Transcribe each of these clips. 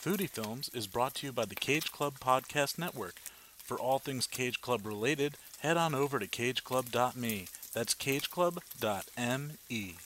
Foodie Films is brought to you by the Cage Club Podcast Network. For all things Cage Club related, head on over to cageclub.me. That's cageclub.me.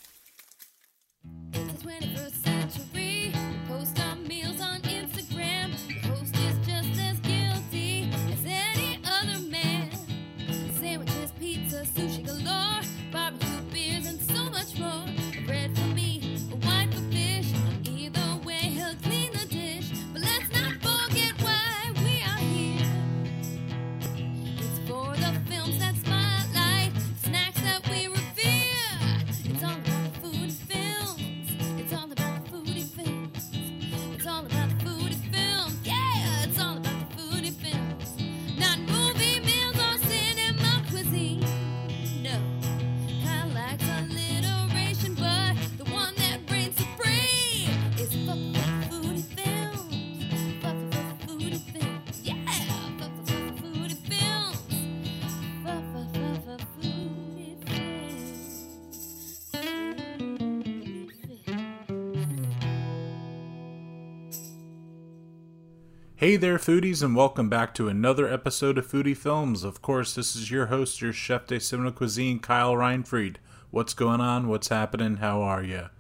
Hey there, foodies, and welcome back to another episode of Foodie Films. Of course, this is your host, your chef de cinema cuisine, Kyle Reinfried. What's going on? What's happening? How are you?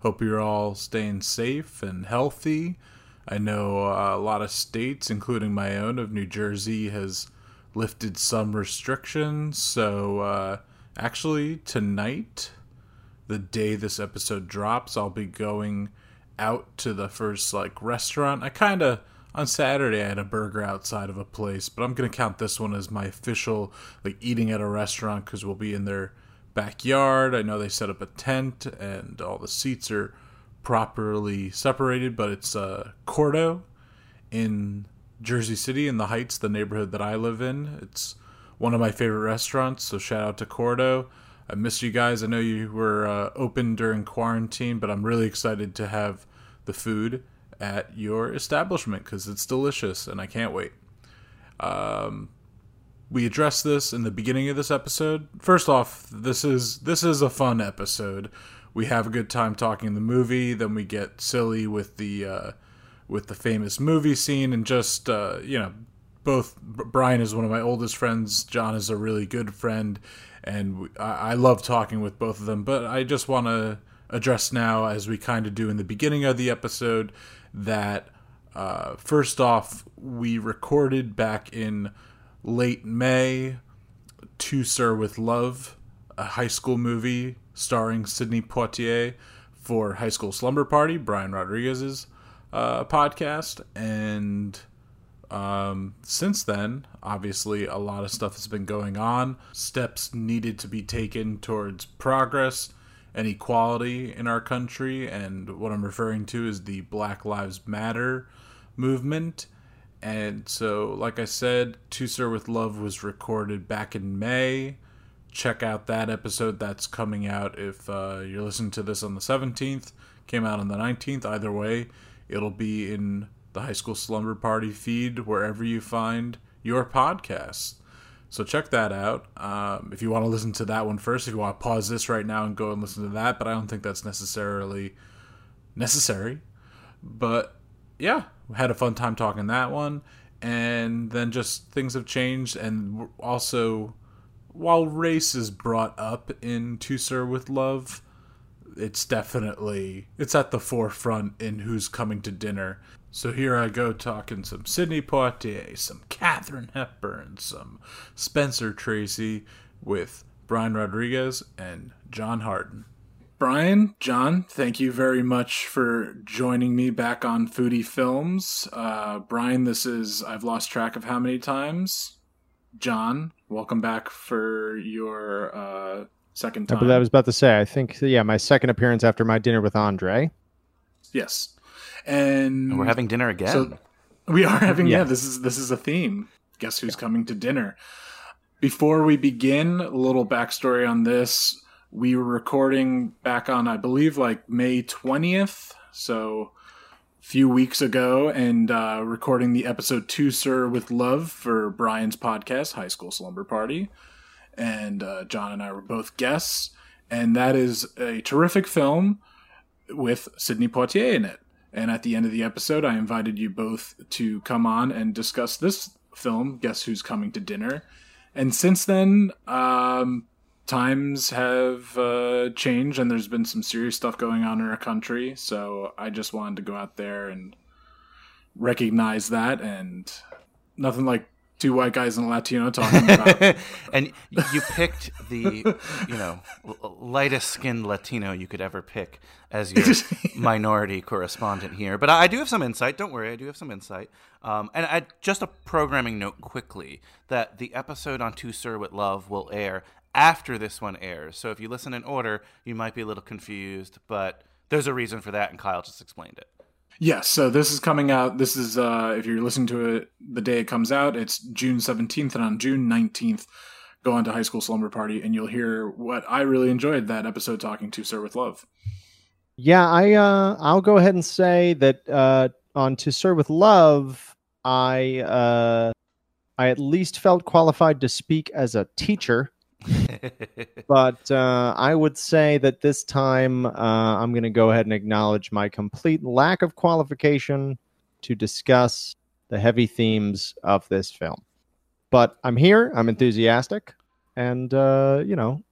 Hope you're all staying safe and healthy. I know uh, a lot of states, including my own of New Jersey, has lifted some restrictions. So, uh, actually, tonight, the day this episode drops, I'll be going out to the first like restaurant. I kind of on Saturday I had a burger outside of a place, but I'm gonna count this one as my official like eating at a restaurant because we'll be in their backyard. I know they set up a tent and all the seats are properly separated, but it's uh, Cordo in Jersey City in the Heights, the neighborhood that I live in. It's one of my favorite restaurants, so shout out to Cordo. I miss you guys. I know you were uh, open during quarantine, but I'm really excited to have the food at your establishment because it's delicious and I can't wait. Um, we addressed this in the beginning of this episode. First off, this is this is a fun episode. We have a good time talking the movie, then we get silly with the uh, with the famous movie scene, and just uh, you know, both Brian is one of my oldest friends. John is a really good friend, and we, I, I love talking with both of them. But I just want to address now, as we kind of do in the beginning of the episode, that uh, first off, we recorded back in late May To Sir with Love, a high school movie starring Sidney Poitier for High School Slumber Party, Brian Rodriguez's uh, podcast. And um, since then, obviously, a lot of stuff has been going on. Steps needed to be taken towards progress and equality in our country. And what I'm referring to is the Black Lives Matter movement. And so, like I said, To Sir with Love was recorded back in May. Check out that episode that's coming out if uh, you're listening to this on the 17th. Came out on the 19th. Either way, it'll be in the High School Slumber Party feed wherever you find your podcasts. So check that out. Um, if you want to listen to that one first, if you want to pause this right now and go and listen to that, but I don't think that's necessarily necessary. But yeah, we had a fun time talking that one, and then just things have changed, and also while race is brought up in To Sir with Love, it's definitely it's at the forefront in who's coming to dinner. So here I go talking some Sidney Poitier, some Katharine Hepburn, some Spencer Tracy with Brian Rodriguez and John Harden. Brian, John, thank you very much for joining me back on Foodie Films. Uh, Brian, this is I've lost track of how many times. John, welcome back for your uh, second I time. believe I was about to say. I think yeah, my second appearance after my dinner with Andre. Yes, and And we're having dinner again. So we are having yeah. Yeah. This is this is a theme. Guess who's coming to dinner? Before we begin, a little backstory on this. We were recording back on, I believe, like May twentieth, so a few weeks ago, and uh, recording the episode To, "Sir with Love" for Brian's podcast, High School Slumber Party, and uh, John and I were both guests, and that is a terrific film with Sidney Poitier in it And at the end of the episode, I invited you both to come on and discuss this film, Guess Who's Coming to Dinner. And since then, um, times have uh, changed and there's been some serious stuff going on in our country. So I just wanted to go out there and recognize that. And nothing like two white guys and a Latino talking about. and you picked the you know lightest skinned Latino you could ever pick as your minority correspondent here. But I, do have some insight. Don't worry, I do have some insight. Um, and I, just a programming note quickly that the episode on To Sir with Love will air after this one airs. So if you listen in order, you might be a little confused, but there's a reason for that, and Kyle just explained it. Yes, so this is coming out. This is uh if you're listening to it the day it comes out, it's June 17th and on June 19th go on to High School Slumber Party and you'll hear what I really enjoyed that episode talking to Sir with Love. Yeah, I uh, I'll go ahead and say that uh, on To Sir with Love, I uh, I at least felt qualified to speak as a teacher, but uh, I would say that this time uh, I'm going to go ahead and acknowledge my complete lack of qualification to discuss the heavy themes of this film. But I'm here. I'm enthusiastic, and uh, you know,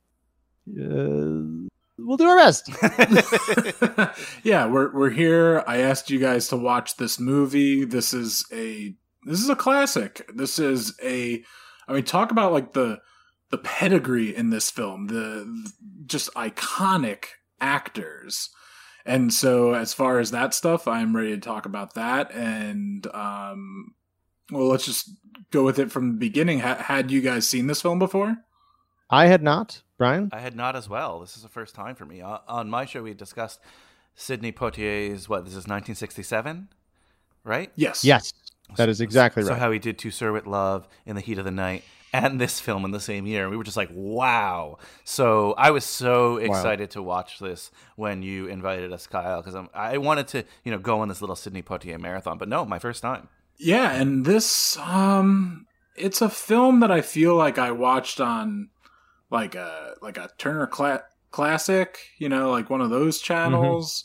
uh, we'll do our best. yeah, we're we're here. I asked you guys to watch this movie. This is a this is a classic. This is a I mean talk about like the the pedigree in this film, the just iconic actors. And so as far as that stuff, I'm ready to talk about that and um well, let's just go with it from the beginning. Ha- had you guys seen this film before? I had not, Brian. I had not as well. This is the first time for me. Uh, on my show, we discussed Sidney Poitier's what? This is 1967, right? Yes. Yes, that is exactly So right. So how he did To Sir with Love in the Heat of the Night and this film in the same year. We were just like, wow. So I was so excited to watch this when you invited us, Kyle, because I wanted to, you know, go on this little Sidney Poitier marathon. But no, my first time. Yeah, and this um it's a film that I feel like I watched on like a like a Turner Cla- Classic, you know, like one of those channels,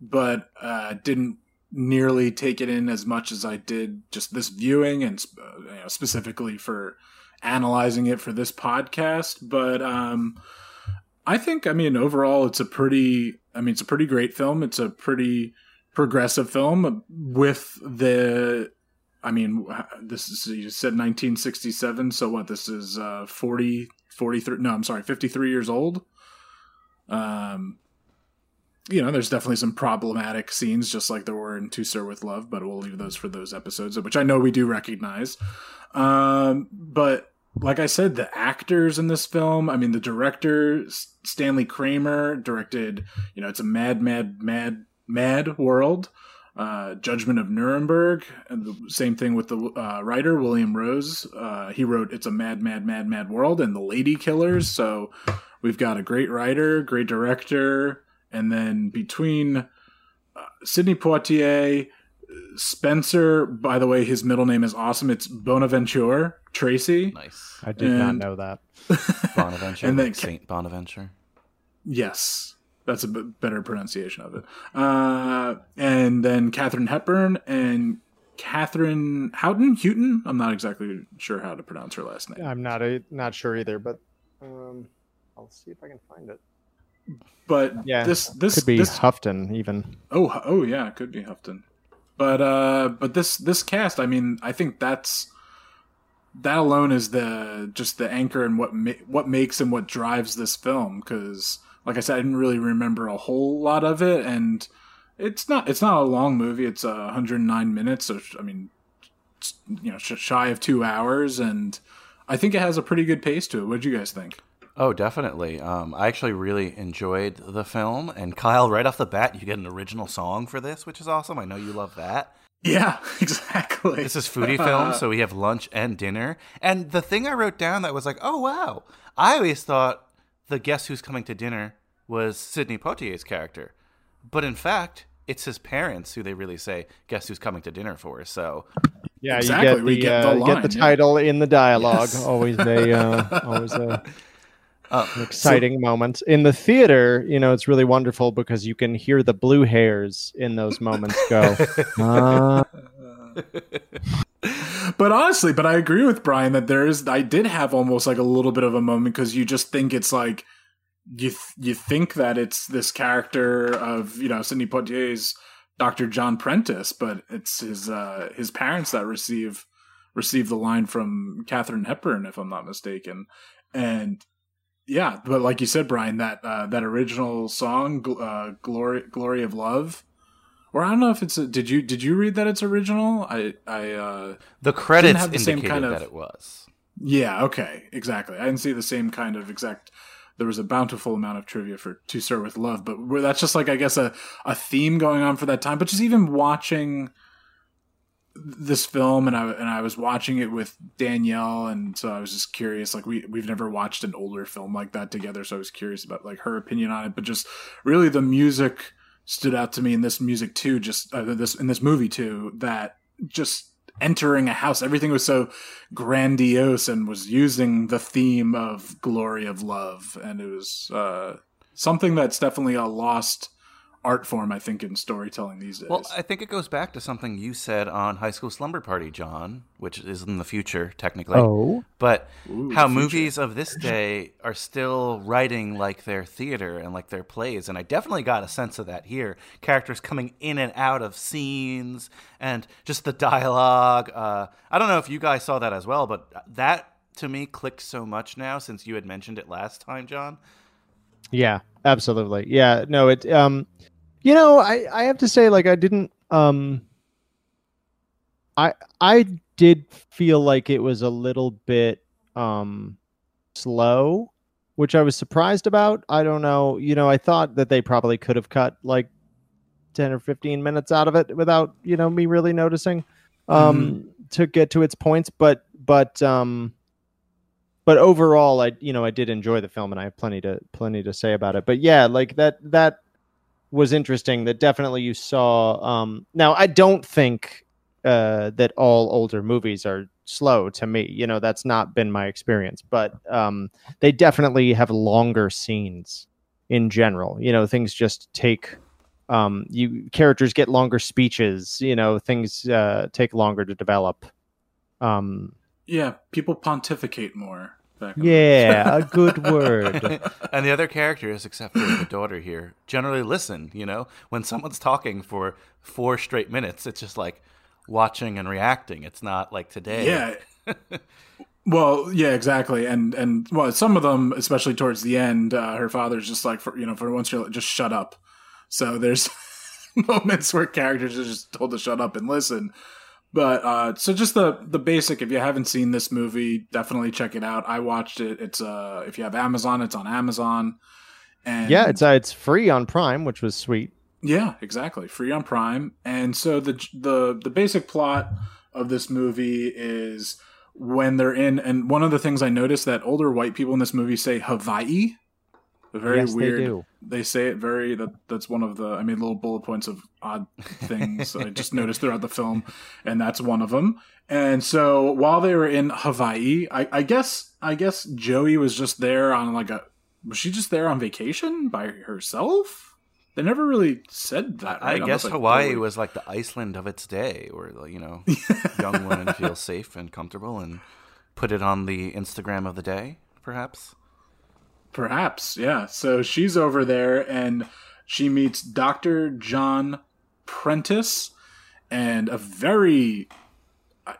but uh didn't nearly take it in as much as I did just this viewing and sp- uh, you know, specifically for analyzing it for this podcast, but um I think I mean overall it's a pretty I mean it's a pretty great film. It's a pretty progressive film with the I mean, this is you said 1967, so what? This is uh, 40, 43. No, I'm sorry, 53 years old. Um, you know, there's definitely some problematic scenes, just like there were in To Sir with Love, but we'll leave those for those episodes, which I know we do recognize. Um, but like I said, the actors in this film, I mean, the director Stanley Kramer directed. You know, it's a mad, mad, mad, mad world uh, Judgment of Nuremberg. And the same thing with the uh, writer William Rose. Uh, he wrote "It's a Mad, Mad, Mad, Mad World" and "The Lady Killers." So we've got a great writer, great director, and then between uh, Sidney Poitier, Spencer. By the way, his middle name is awesome. It's Bonaventure Tracy. Nice. I did not know that. Bonaventure. And then like Saint Bonaventure. Yes, that's a better pronunciation of it. Uh, and then Katharine Hepburn and Katharine Houghton. Houghton. I'm not exactly sure how to pronounce her last name. I'm not a, not sure either, but um, I'll see if I can find it. But Yeah, this this Could be this Houghton even. oh oh yeah, it could be Houghton. But uh, but this this cast, I mean, I think that's that alone is the just the anchor and what ma- what makes and what drives this film. Because like I said, I didn't really remember a whole lot of it, and it's not it's not a long movie. It's uh, 109 minutes, so I mean, you know, sh- shy of two hours, and I think it has a pretty good pace to it. What do you guys think? Oh, definitely. Um, I actually really enjoyed the film. And Kyle, right off the bat, you get an original song for this, which is awesome. I know you love that. Yeah, exactly. This is foodie film, so we have lunch and dinner. And the thing I wrote down that was like, oh wow, I always thought the guest who's coming to dinner was Sidney Poitier's character, but in fact, it's his parents who they really say, guess who's coming to dinner for. So Yeah, Exactly, you get the, get uh, the get line, the yeah. title in the dialogue. Yes. Always a uh, always a Oh, exciting moments in the theater you know it's really wonderful because you can hear the blue hairs in those moments go "Ah." but honestly, but I agree with Brian that there is. I did have almost like a little bit of a moment because you just think it's like you th- you think that it's this character of you know Sidney Poitier's Dr. John Prentice, but it's his uh, his parents that receive receive the line from Katharine Hepburn, if I'm not mistaken, and yeah, but like you said, Brian, that uh, that original song, uh, "Glory Glory of Love," or I don't know if it's a, did you did you read that it's original? I I uh, the credits have the same indicated kind of- that it was. yeah, okay, exactly. I didn't see the same kind of exact. There was a bountiful amount of trivia for "To Sir with Love," but that's just like I guess a a theme going on for that time. But just even watching this film, and I and I was watching it with Danielle, and so I was just curious. Like we we've never watched an older film like that together, so I was curious about like her opinion on it. But just really, the music stood out to me in this music too. Just uh, this in this movie too. That just entering a house, everything was so grandiose and was using the theme of glory of love, and it was uh, something that's definitely a lost art form, I think, in storytelling these days. Well, I think it goes back to something you said on High School Slumber Party, John, which is in the future, technically. oh But Ooh, how future. movies of this day are still writing like their theater and like their plays. And I definitely got a sense of that here. Characters coming in and out of scenes and just the dialogue. Uh, I don't know if you guys saw that as well, but that to me clicked so much now since you had mentioned it last time, John. Yeah, absolutely. Yeah, no, it um you know, I I have to say like I didn't um I I did feel like it was a little bit um slow, which I was surprised about. I don't know, you know, I thought that they probably could have cut like 10 or 15 minutes out of it without, you know, me really noticing um to get to its points, but but um but overall i you know i did enjoy the film and i have plenty to plenty to say about it but yeah like that that was interesting that definitely you saw um now i don't think uh that all older movies are slow to me you know that's not been my experience but um they definitely have longer scenes in general you know things just take um you characters get longer speeches you know things uh take longer to develop um yeah, people pontificate more. Back yeah a good word and the other characters, except for the daughter here, generally listen. You know, when someone's talking for four straight minutes, it's just like watching and reacting. It's not like today. Yeah. well, yeah, exactly. And and well, some of them, especially towards the end, uh, her father's just like, for you know, for once you're like, just shut up. So there's moments where characters are just told to shut up and listen. But uh, so just the the basic. If you haven't seen this movie, definitely check it out. I watched it. It's uh, if you have Amazon, it's on Amazon. And yeah it's uh, it's free on prime which was sweet Yeah, exactly. Free on Prime. And so the the the basic plot of this movie is when they're in and one of the things I noticed that older white people in this movie say Hawaii. Very Yes, they weird. do. They say it very that that's one of the I made little bullet points of odd things I just noticed throughout the film and that's one of them. And so while they were in Hawaii, I, I guess I guess Joey was just there on like a was she just there on vacation by herself? They never really said that. I guess Unless I Hawaii totally- was like the Iceland of its day, where you know young women feel safe and comfortable, and put it on the Instagram of the day, perhaps. Perhaps, yeah. So she's over there and she meets Dr. John Prentice and a very uh,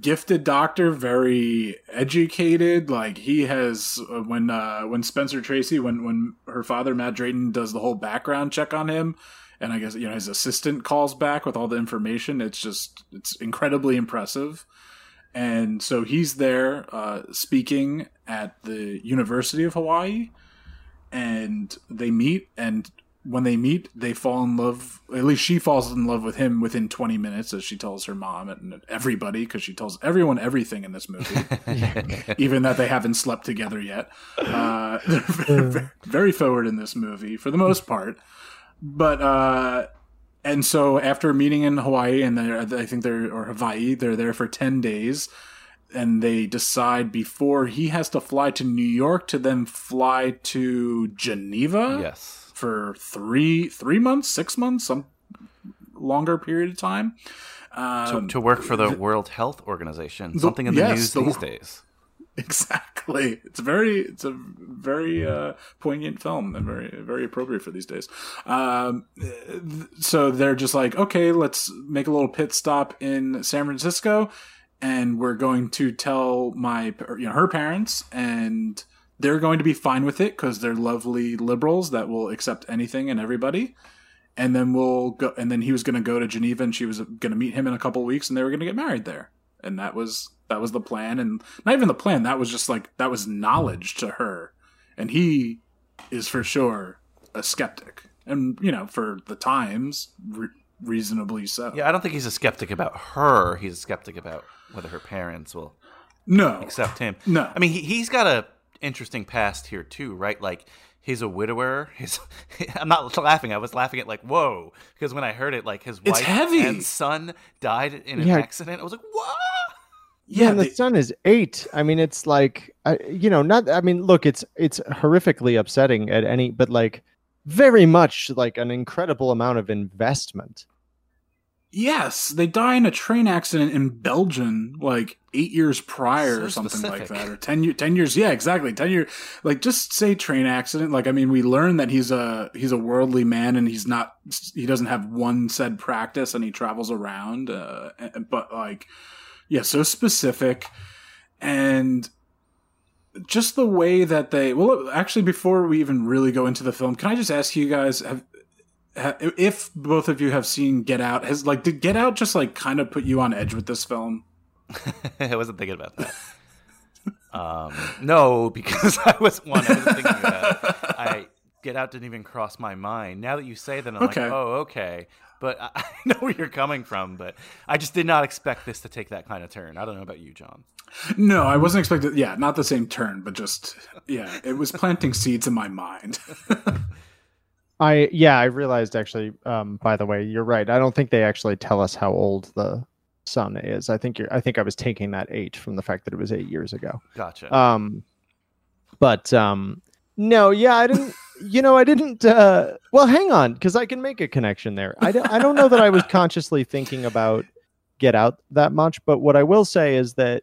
gifted doctor, very educated. Like he has uh, when uh, when Spencer Tracy, when when her father Matt Drayton does the whole background check on him, and I guess you know his assistant calls back with all the information. It's just it's incredibly impressive. And so he's there uh, speaking at the University of Hawaii, and they meet. And when they meet, they fall in love. At least she falls in love with him within 20 minutes, as she tells her mom and everybody, because she tells everyone everything in this movie, even that they haven't slept together yet. Uh, they're very, very forward in this movie for the most part. But uh, and so after meeting in Hawaii and I think they're or Hawaii, they're there for ten days. and they decide before he has to fly to New York to then fly to Geneva. Yes. for three three months, six months, some longer period of time. To, Um, to work for the World Health Organization. Something in the yes, news the these days. exactly. It's very it's a very uh, poignant film and very very appropriate for these days. Um, so they're just like, okay, let's make a little pit stop in San Francisco, and we're going to tell my you know her parents and. They're going to be fine with it because they're lovely liberals that will accept anything and everybody. and then we'll go and then he was going to go to geneva and she was going to meet him in a couple weeks and they were going to get married there and that was that was the plan and not even the plan that was just like that was knowledge to her and he is for sure a skeptic and you know for the times re- reasonably so Yeah, I don't think he's a skeptic about her. He's a skeptic about whether her parents will no accept him. No. I mean, he, he's got a interesting past here too, right? Like he's a widower. He's I'm not laughing. I was laughing at like whoa because when I heard it, like his It's wife heavy. and son died in an Yeah. accident. I was like, what? Yeah, yeah and the they- son is eight. I mean, it's like, I, you know, not. I mean, look, it's it's horrifically upsetting at any, but like, very much like an incredible amount of investment. yes they die in a train accident in belgium like eight years prior So or something like that or 10, year, 10 years yeah exactly 10 years like just say train accident like i mean we learn that he's a he's a worldly man and he's not he doesn't have one said practice and he travels around uh, but like yeah so specific and just the way that they well actually before we even really go into the film can i just ask you guys have ha- if both of you have seen Get Out, has like did Get Out just like kind of put you on edge with this film? I wasn't thinking about that. um, no, because I was one. I wasn't thinking about it. I get out didn't even cross my mind. Now that you say that, I'm Okay. like, oh, okay. But I, I know where you're coming from. But I just did not expect this to take that kind of turn. I don't know about you, John. No, I wasn't expecting. Yeah, not the same turn, but just yeah, it was planting seeds in my mind. I yeah, I realized actually. Um, by the way, you're right. I don't think they actually tell us how old the son is. I think you're. I think I was taking that eight from the fact that it was eight years ago. Gotcha. Um, but um, no, yeah, I didn't. You know, I didn't. Uh, well, hang on, because I can make a connection there. I don't. I don't know that I was consciously thinking about Get Out that much, but what I will say is that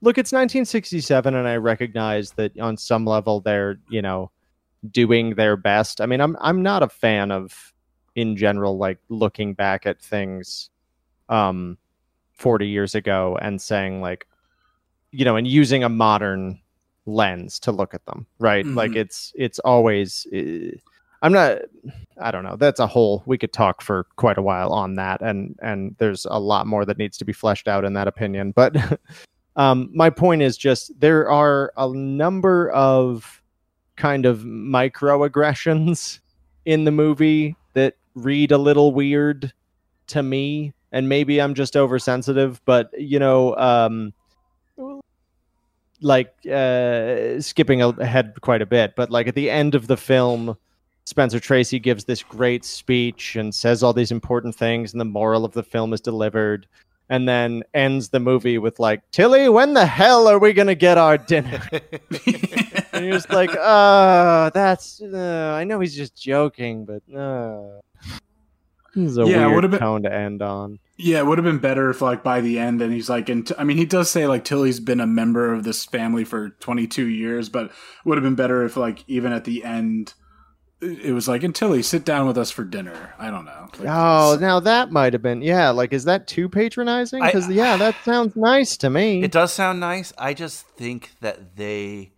look, it's 1967, and I recognize that on some level they're you know doing their best. I mean, I'm I'm not a fan of in general like looking back at things um 40 years ago and saying like you know and using a modern lens to look at them right like Mhm. it's it's always uh, i'm not i don't know that's a whole we could talk for quite a while on that and and there's a lot more that needs to be fleshed out in that opinion but um my point is just there are a number of kind of microaggressions in the movie that read a little weird to me and maybe i'm just oversensitive but you know um like uh skipping ahead quite a bit but like at the end of the film spencer tracy gives this great speech and says all these important things and the moral of the film is delivered and then ends the movie with like tilly when the hell are we gonna get our dinner? And you're just like uh that's uh, i know he's just joking but uh this is a Yeah, it weird would've been- tone to end on yeah, it would have been better if like by the end, and he's like, and I mean, he does say like Tilly's been a member of this family for 22 years, but would have been better if like even at the end. It it was like, and Tilly, sit down with us for dinner. I don't know. Like, Oh, now that might have been yeah. Like, is that too patronizing? Because yeah, that sounds nice to me. It does sound nice. I just think that they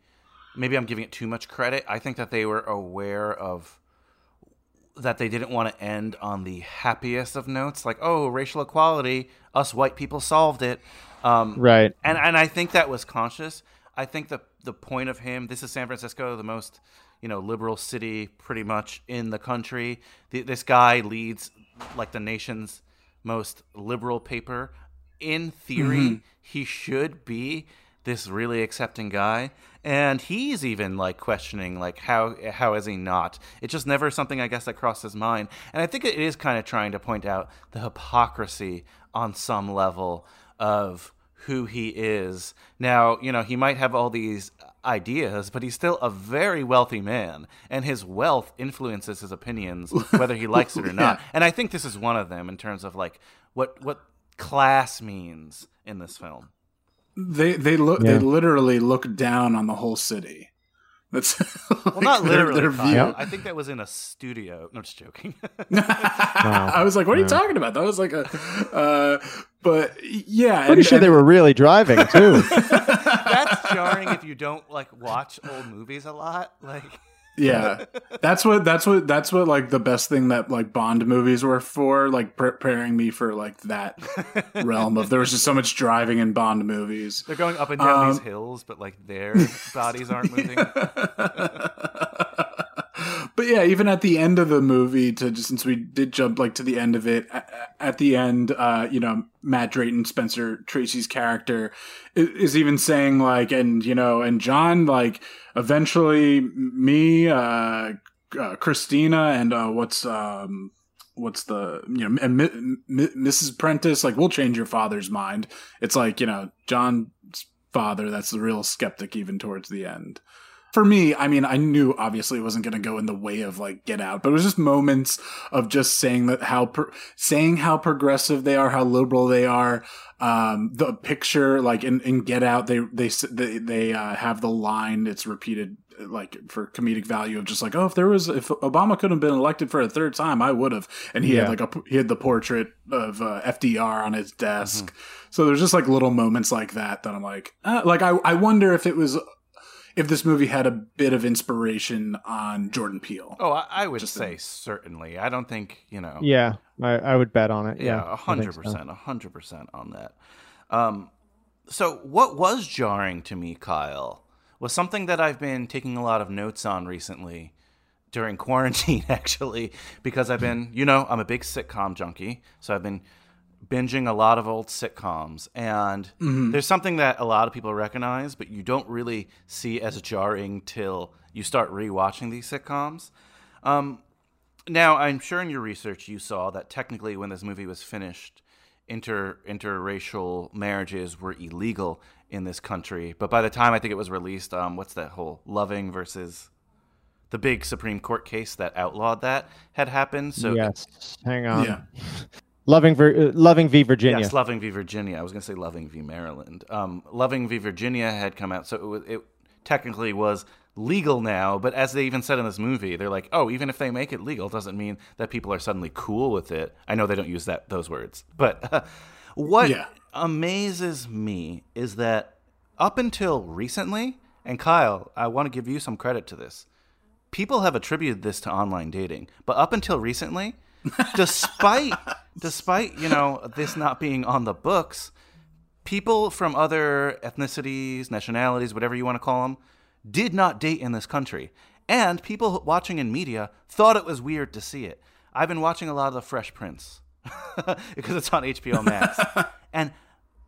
maybe I'm giving it too much credit. I think that they were aware of that they didn't want to end on the happiest of notes, like oh, racial equality, us white people solved it. Um, right. and and I think that was conscious. I think the the point of him. This is San Francisco, the most you know liberal city pretty much in the country. The, this guy leads like the nation's most liberal paper. In theory, he should be this really accepting guy, and he's even like questioning like how how is he not? It's just never something I guess that crossed his mind, and I think it is kind of trying to point out the hypocrisy on some level of who he is. Now, you know, he might have all these ideas, but he's still a very wealthy man, and his wealth influences his opinions, whether he likes it or not. Yeah. And I think this is one of them in terms of like what what class means in this film. They they look Yeah. they literally look down on the whole city. That's Well, not literally. Kyle. view. I think that was in a studio. No, just joking. I was like, "What are you talking about?" That was like a, uh, but yeah, Pretty and- sure they were really driving too. That's jarring if you don't like watch old movies a lot. Like, Yeah, that's what that's what that's what like the best thing that like Bond movies were for, like preparing me for like that realm of there was just so much driving in Bond movies. they're going up and down these Um, hills, but like their bodies aren't moving. But yeah, even at the end of the movie, to since we did jump like to the end of it, at the end, uh, you know, Matt Drayton, Spencer Tracy's character, is even saying like, and you know, and John, like, eventually, me, uh, uh Christina, and uh, what's um. What's the you know and Mi- Mi- Mrs. Prentice like we'll change your father's mind. It's like you know John's father that's the real skeptic even towards the end for me, I mean, I knew obviously it wasn't going to go in the way of like Get Out, but it was just moments of just saying that how pro- saying how progressive they are, how liberal they are. Um, the picture, like in, in Get Out, they they they, they uh, have the line. It's repeated like for comedic value of just like, oh, if there was if Obama could have been elected for a third time, I would have. And he Yeah. had like a he had the portrait of uh, FDR on his desk. So there's just like little moments like that that I'm like, uh, like I I wonder if it was if this movie had a bit of inspiration on Jordan Peele. Oh, I, I would Just say certainly. I don't think you know. yeah, I, I would bet on it. Yeah, Yeah, a I think hundred so. percent, a hundred percent on that. Um, so what was jarring to me, Kyle, was something that I've been taking a lot of notes on recently during quarantine, actually, because I've been, you know, I'm a big sitcom junkie, so I've been binging a lot of old sitcoms, and there's something that a lot of people recognize, but you don't really see as jarring till you start rewatching these sitcoms. Um, now, I'm sure in your research you saw that technically, when this movie was finished, inter interracial marriages were illegal in this country. But by the time I think it was released, um, what's that whole Loving versus the big Supreme Court case that outlawed that had happened? So yes, hang on. yeah, Loving, Vir- uh, Loving v Virginia. Yes, Loving v. Virginia. I was going to say Loving v. Maryland. Um, Loving v. Virginia had come out, so it, was, it technically was legal now. But as they even said in this movie, they're like, "Oh, even if they make it legal, doesn't mean that people are suddenly cool with it." I know they don't use that those words, but what Yeah. amazes me is that up until recently, and Kyle, I want to give you some credit to this. People have attributed this to online dating, but up until recently, despite despite you know this not being on the books, people from other ethnicities, nationalities, whatever you want to call them, did not date in this country. And people watching in media thought it was weird to see it. I've been watching a lot of The Fresh Prince because it's on HBO Max. and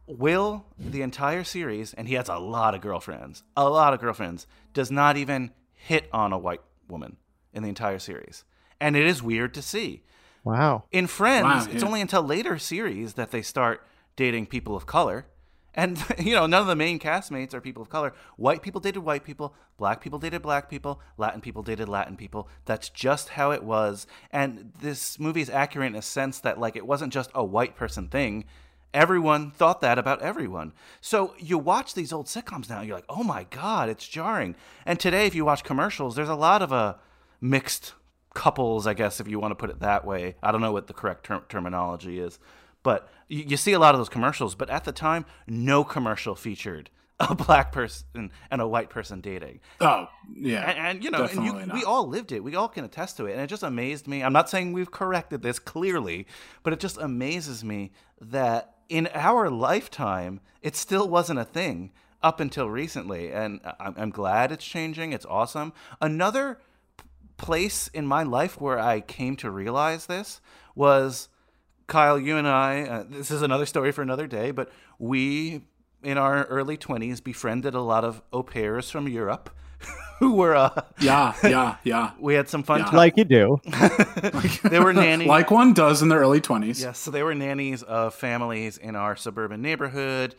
Will, the entire series, and he has a lot of girlfriends, a lot of girlfriends, does not even hit on a white woman in the entire series. And it is weird to see. Wow. In Friends, Wow, it's yeah. only until later series that they start dating people of color. And you know, none of the main castmates are people of color. White people dated white people, black people dated black people, Latin people dated Latin people. That's just how it was. And this movie is accurate in a sense that like it wasn't just a white person thing. Everyone thought that about everyone. So you watch these old sitcoms now, you're like, "Oh my god, it's jarring." And today if you watch commercials, there's a lot of a mixed couples, I guess, if you want to put it that way. I don't know what the correct term- terminology is, but you, you see a lot of those commercials. But at the time, no commercial featured a black person and a white person dating. Oh, yeah. And, and, you know, and you, we all lived it. We all can attest to it. And it just amazed me. I'm not saying we've corrected this clearly, but it just amazes me that in our lifetime, it still wasn't a thing up until recently. And I'm, I'm glad it's changing. It's awesome. Another place in my life where I came to realize this was Kyle, you and I, uh, this is another story for another day, but we, in our early 20s, befriended a lot of au pairs from Europe who were, uh, yeah, yeah, yeah. we had some fun Yeah. Like you do. They were nannies. Like one does in their early twenties. Yes, so they were nannies of families in our suburban neighborhood.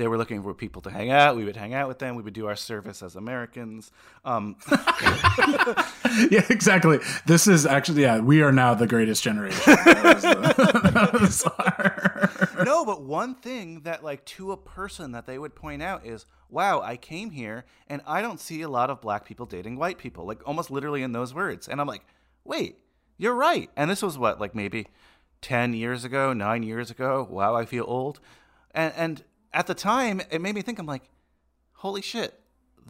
They were looking for people to hang out. We would hang out with them. We would do our service as Americans. Um, yeah, exactly. This is actually yeah. We are now the greatest generation. That was the- that was no, but one thing that like to a person that they would point out is, "Wow, I came here and I don't see a lot of black people dating white people." Like almost literally in those words. And I'm like, "Wait, you're right." And this was what like maybe 10 years ago, 9 years ago. Wow, I feel old. And and at the time, it made me think I'm like, "Holy shit.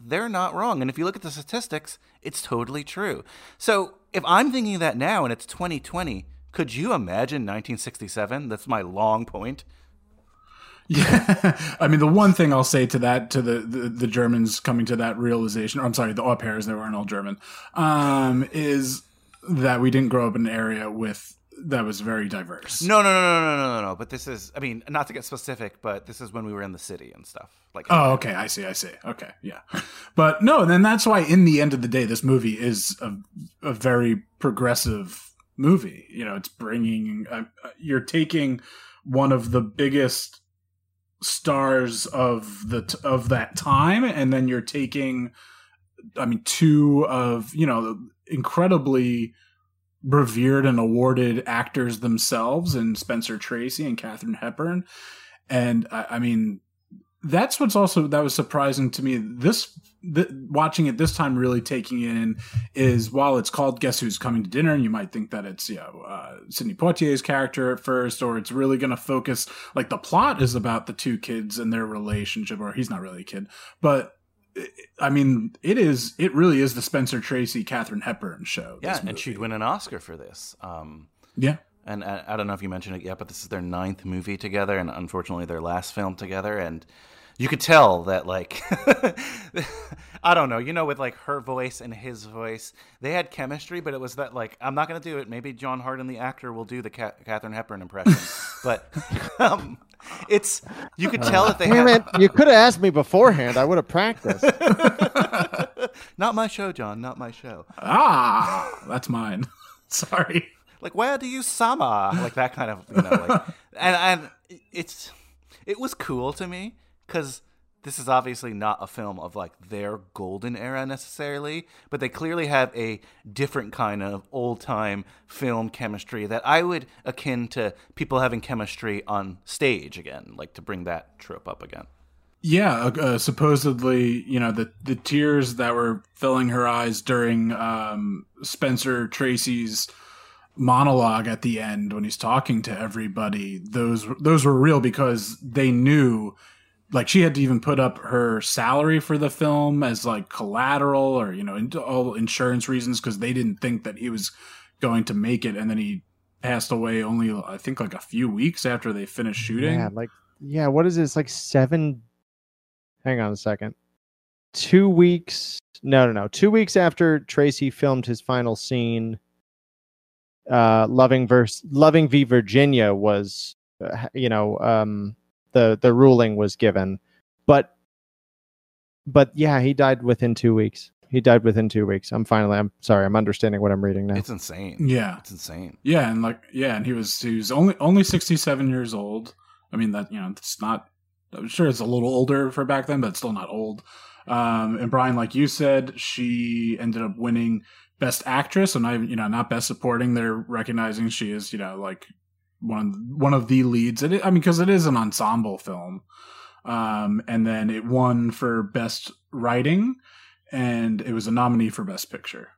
They're not wrong." And if you look at the statistics, it's totally true. So, if I'm thinking that now and it's 2020, could you imagine 1967? That's my long point. Yeah, I mean, the one thing I'll say to that, to the, the, the Germans coming to that realization, or I'm sorry, the au pairs, they weren't all German, um, is that we didn't grow up in an area with that was very diverse. No, no, no, no, no, no, no, no. But this is, I mean, not to get specific, but this is when we were in the city and stuff. Like, Oh, okay. I see. I see. Okay. Yeah. But no, then that's why, in the end of the day, this movie is a, a very progressive movie. You know, it's bringing, uh, uh, you're taking one of the biggest stars of the t- of that time and then you're taking i mean two of you know incredibly revered and awarded actors themselves and spencer tracy and katharine hepburn. And i, I mean that's what's also that was surprising to me. This th- watching it this time really taking in is while it's called guess who's coming to dinner and you might think that it's you know uh, sidney poitier's character at first or it's really going to focus like the plot is about the two kids and their relationship or he's not really a kid but I mean, it is. It really is the Spencer Tracy, Katharine Hepburn show. yeah, and she'd win an Oscar for this. Um, Yeah, and I, I don't know if you mentioned it yet, but this is their ninth movie together, and unfortunately their last film together. And you could tell that, like, I don't know, you know, with like her voice and his voice, they had chemistry, but it was that like, I'm not going to do it. Maybe John Harden, the actor, will do the Ca- Katharine Hepburn impression, but um, it's you could tell that they Damn had. it! You could have asked me beforehand. I would have practiced. Not my show, John. Not my show. ah, that's mine. Sorry. like where do you summer like that kind of you know like and and it's it was cool to me because this is obviously not a film of like their golden era necessarily but they clearly have a different kind of old time film chemistry that i would akin to people having chemistry on stage again like to bring that trope up again. Yeah, uh, uh, supposedly, you know, the the tears that were filling her eyes during um, Spencer Tracy's monologue at the end when he's talking to everybody, those those were real because they knew, like, she had to even put up her salary for the film as like collateral or you know, in, all insurance reasons because they didn't think that he was going to make it, and then he passed away only I think like a few weeks after they finished shooting. Yeah, like yeah. What is this? Like seven? Hang on a second. Two weeks? No, no, no. Two weeks after Tracy filmed his final scene, uh, "Loving verse Loving v Virginia" was, uh, you know, um, the the ruling was given, but but yeah, he died within two weeks. He died within two weeks. I'm finally. I'm sorry. I'm understanding what I'm reading now. it's insane Yeah. it's insane Yeah, and like yeah, and he was he was only only sixty seven years old. I mean that you know it's not. I'm sure it's a little older for back then, but it's still not old. Um, and Brian, like you said, she ended up winning best actress, and I you know not best supporting. They're recognizing she is you know like one one of the leads. It, I mean because it is an ensemble film. Um, and then it won for best writing, and it was a nominee for best picture.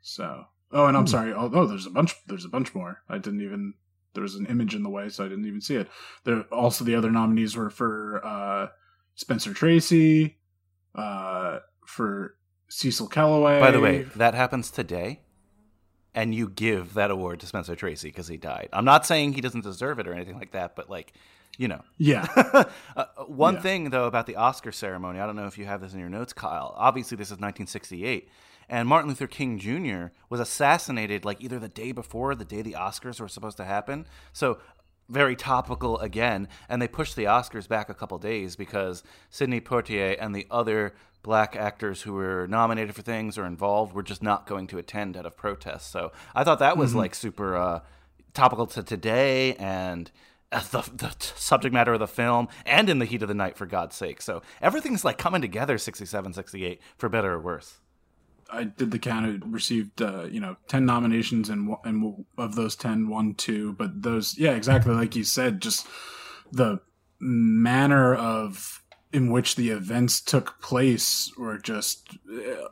So Oh, and I'm Hmm. sorry. Oh, oh, there's a bunch. There's a bunch more. I didn't even. There was an image in the way, so I didn't even see it. There also the other nominees were for uh, Spencer Tracy, uh, for Cecil Kellaway. By the way, that happens today, and you give that award to Spencer Tracy because he died. I'm not saying he doesn't deserve it or anything like that, but like, you know. yeah, uh, one Yeah. thing though about the Oscar ceremony, I don't know if you have this in your notes, Kyle. Obviously, this is 1968, and Martin Luther King Jr. was assassinated like either the day before, or the day the Oscars were supposed to happen. So very topical again, and they pushed the Oscars back a couple days because Sidney Poitier and the other black actors who were nominated for things or involved were just not going to attend out of protest. So I thought that was like super uh, topical to today and uh, the, the t- subject matter of the film and in the heat of the night for god's sake so everything's like coming together 67 68 for better or worse I did the count. It received, uh, you know, ten nominations, and and of those ten, won two. But those, yeah, exactly like you said, just the manner of in which the events took place were just. Uh,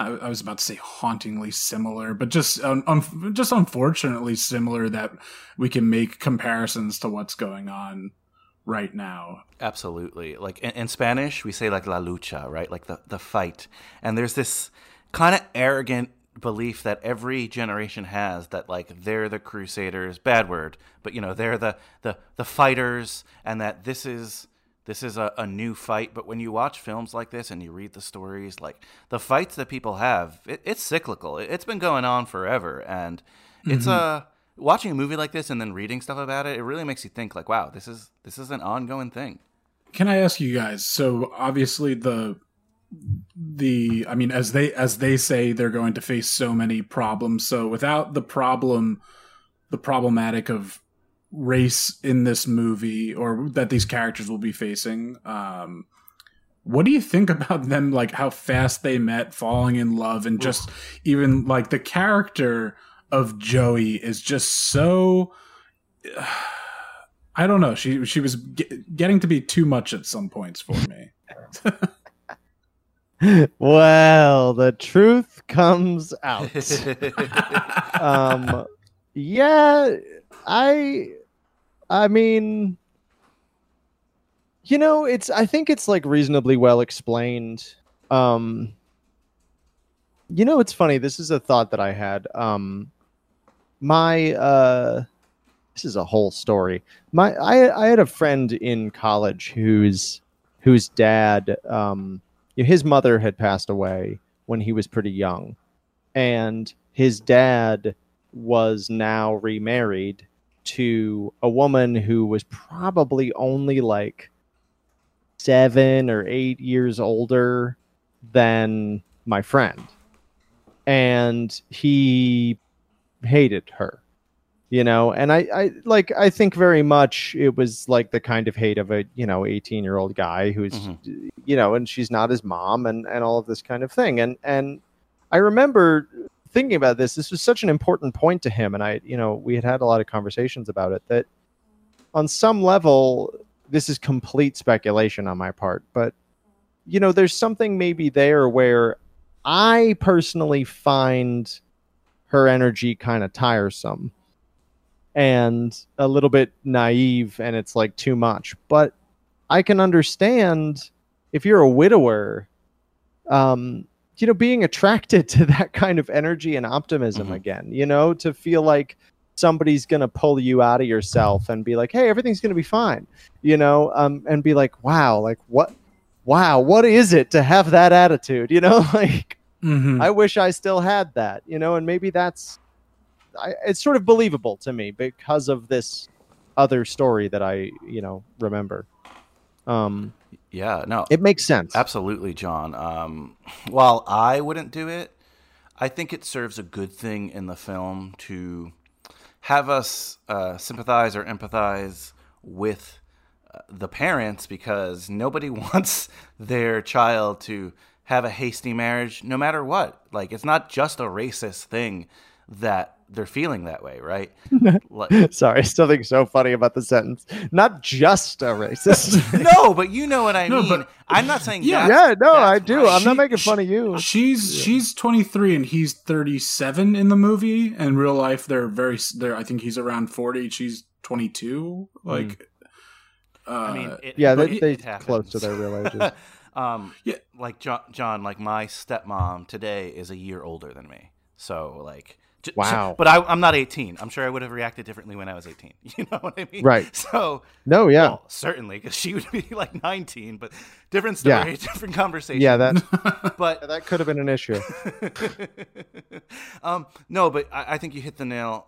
I was about to say hauntingly similar, but just un- un- just unfortunately similar that we can make comparisons to what's going on right now. Absolutely. Like in, in Spanish, we say like la lucha, right? Like the, the fight. And there's this kind of arrogant belief that every generation has that like they're the crusaders, bad word, but you know, they're the the, the fighters and that this is this is a, a new fight. But when you watch films like this and you read the stories, like the fights that people have, it, it's cyclical. It, has been going on forever. And it's a watching a movie like this and then reading stuff about it, it really makes you think like, wow, this is this is an ongoing thing. Can I ask you guys? So obviously the the I mean as they as they say they're going to face so many problems. So without the problem the problematic of race in this movie or that these characters will be facing um what do you think about them like how fast they met falling in love and just even like the character of Joey is just so I don't know. She she was ge- getting to be too much at some points for me. well, the truth comes out. um, yeah, I, I mean, you know, it's. I think it's like reasonably well explained. Um, you know, it's funny. This is a thought that I had. Um, my uh, this is a whole story. My I I had a friend in college whose whose dad um his mother had passed away when he was pretty young and his dad was now remarried to a woman who was probably only like 7 or 8 years older than my friend. And he hated her you know? And I, I like i think very much it was like the kind of hate of a you know 18 year old guy who's Mhm. you know and she's not his mom and and all of this kind of thing. And and i remember thinking about this this was such an important point to him and i you know we had had a lot of conversations about it that on some level this is complete speculation on my part but you know there's something maybe there where i personally find her energy kind of tiresome and a little bit naive and it's like too much but i can understand if you're a widower um you know being attracted to that kind of energy and optimism Mhm. again you know to feel like somebody's going to pull you out of yourself and be like hey everything's going to be fine you know um and be like wow like what wow what is it to have that attitude you know like Mm-hmm. I wish I still had that, you know, and maybe that's I, it's sort of believable to me because of this other story that I, you know, remember. Um, Yeah, no, it makes sense. absolutely, John. Um, while I wouldn't do it, I think it serves a good thing in the film to have us uh, sympathize or empathize with uh, the parents because nobody wants their child to have a hasty marriage no matter what. Like, it's not just a racist thing that they're feeling that way, right? Like- Sorry, something so funny about the sentence. Not just a racist. no, but you know what I No, mean. but- I'm not saying Yeah. that's- yeah, no, I do. right. I'm not She- making she- fun of you. She's she's 23 and he's 37 in the movie. In real life, they're very. They're I think he's around 40. She's 22. Like, uh, I mean, it, Yeah, they it- they it close to their real ages. um, Yeah. like John, John, like my stepmom today is a year older than me. So like, Wow. but I, I'm not 18. I'm sure I would have reacted differently when I was 18. You know what I mean? Right. So, No, yeah, well, certainly, because she would be like 19. But different story, Yeah. different conversation. yeah, that but that could have been an issue. um, no, but I, I think you hit the nail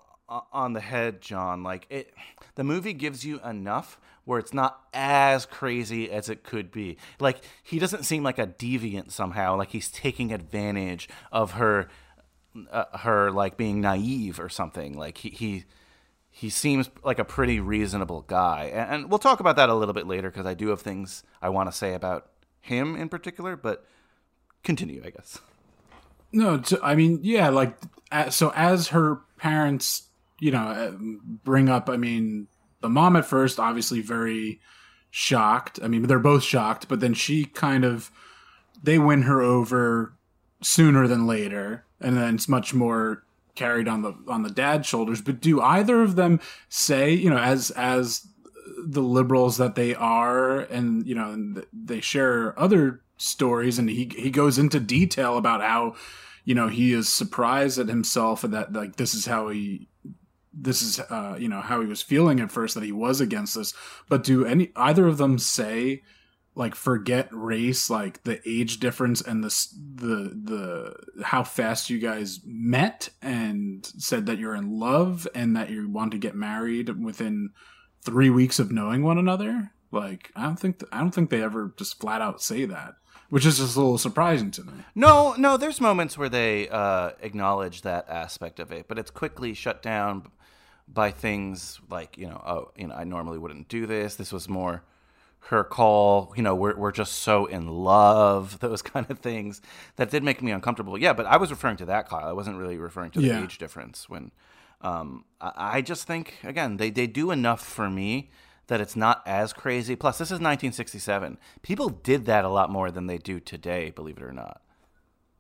on the head, John. Like it, the movie gives you enough where it's not as crazy as it could be. Like he doesn't seem like a deviant somehow. Like he's taking advantage of her, uh, her like being naive or something. Like he, he he seems like a pretty reasonable guy, and, and we'll talk about that a little bit later because I do have things I want to say about him in particular. But continue, I guess. No, I mean, yeah, like so as her parents, you know, uh, bring up. I mean, the mom at first, obviously, very shocked. I mean, they're both shocked, but then she kind of they win her over sooner than later, and then it's much more carried on the on the dad's shoulders. But do either of them say, you know, as as the liberals that they are, and you know, and they share other stories, and he he goes into detail about how, you know, he is surprised at himself and that like this is how he this is uh you know how he was feeling at first that he was against this but do any either of them say like forget race like the age difference and the the the how fast you guys met and said that you're in love and that you want to get married within 3 weeks of knowing one another like i don't think th- i don't think they ever just flat out say that which is just a little surprising to me No, no. There's moments where they uh, acknowledge that aspect of it, but it's quickly shut down by things like you know, oh, you know, I normally wouldn't do this. This was more her call. You know, we're we're just so in love. Those kind of things that did make me uncomfortable. Yeah, but I was referring to that, Kyle. I wasn't really referring to the Yeah. age difference. When um, I, I just think again, they they do enough for me. That it's not as crazy. Plus, this is 1967. People did that a lot more than they do today, believe it or not.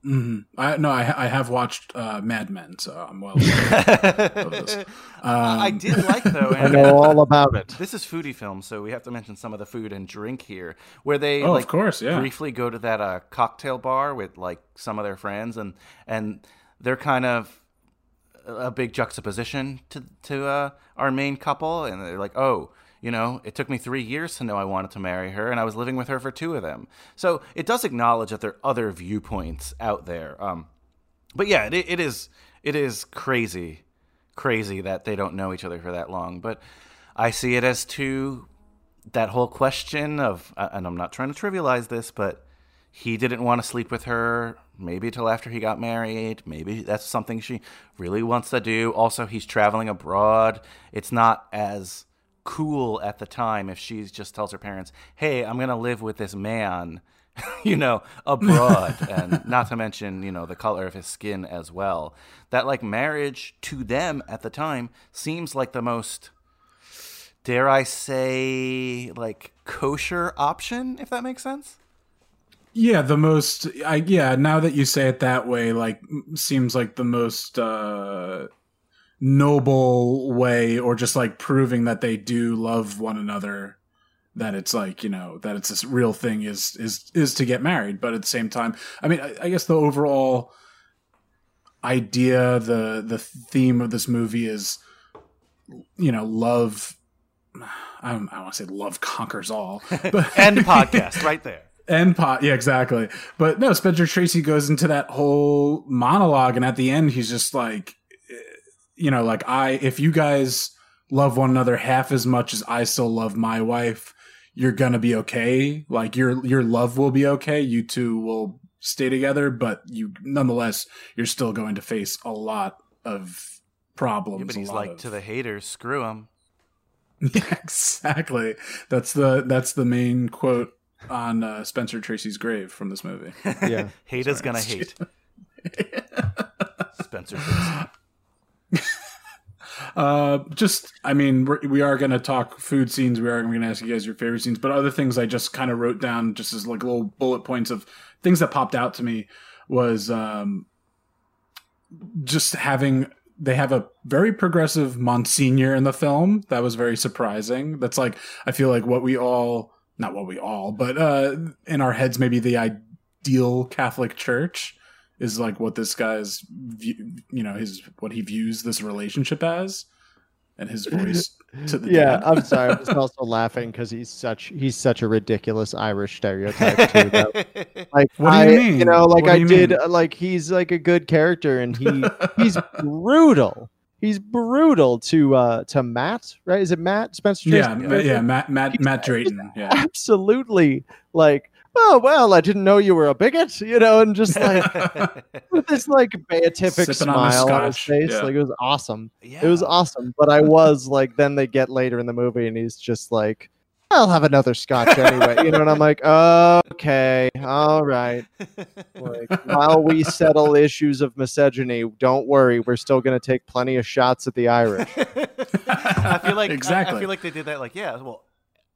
I no, I, I have watched uh, Mad Men, so I'm well. aware of this. I did like though, I know all about it. this is foodie film, so we have to mention some of the food and drink here, where they Oh, of course, yeah. briefly go to that uh, cocktail bar with like some of their friends, and and they're kind of a big juxtaposition to to uh, our main couple, and they're like, oh. You know, it took me three years to know I wanted to marry her, and I was living with her for two of them. So it does acknowledge that there are other viewpoints out there. Um, but yeah, it, it is it is crazy, crazy that they don't know each other for that long. But I see it as to that whole question of, and I'm not trying to trivialize this, but he didn't want to sleep with her. Maybe till after he got married. Maybe that's something she really wants to do. Also, he's traveling abroad. It's not as cool at the time if she just tells her parents, "Hey, I'm gonna live with this man." you know, abroad, and not to mention, you know, the color of his skin as well. That like marriage to them at the time seems like the most, dare I say, like kosher option, if that makes sense. Yeah, the most. I yeah. Now that you say it that way, like seems like the most uh, noble way, or just like proving that they do love one another. That it's like you know that it's this real thing is is is to get married, but at the same time, I mean, I, I guess the overall idea, the the theme of this movie is, you know, love. I don't, I want to say love conquers all, but End podcast right there. End pot, yeah, exactly. But no, Spencer Tracy goes into that whole monologue, and at the end, he's just like, you know, like I, if you guys love one another half as much as I still love my wife, you're gonna be okay. Like your your love will be okay. You two will stay together, but you nonetheless, you're still going to face a lot of problems. Yeah, but he's like of- to the haters, screw them. Yeah, exactly. That's the that's the main quote on uh, Spencer Tracy's grave from this movie. Yeah. hate is gonna hate. Spencer. Tracy. Uh, just, I mean, we're, we are going to talk food scenes. We are going to ask you guys your favorite scenes, but other things I just kind of wrote down just as like little bullet points of things that popped out to me was um, just having. They have a very progressive Monsignor in the film. That was very surprising. That's like I feel like what we all, not what we all, but uh, in our heads, maybe the ideal Catholic Church is like what this guy's view, you know his what he views this relationship as and his voice to the Yeah, dad. I'm sorry. I'm just also laughing because he's such he's such a ridiculous Irish stereotype too. though. Like What do you I, mean? You know, like What I did. mean? uh, Like he's like a good character, and he he's brutal. He's brutal to uh to Matt, right? Is it Matt Spencer? yeah, Tracy's yeah, Matt Matt He's- Matt Drayton. Yeah, absolutely like oh well, I didn't know you were a bigot, you know, and just like with this like beatific Sipping smile on his face, yeah. like it was awesome. yeah. It was awesome, but I was like, then they get later in the movie, and he's just like, "I'll have another scotch anyway," you know, and I'm like, "Okay, all right." Like, while we settle issues of misogyny, don't worry, we're still going to take plenty of shots at the Irish. I feel like I- Exactly. I, feel like they did that. Like, yeah, well,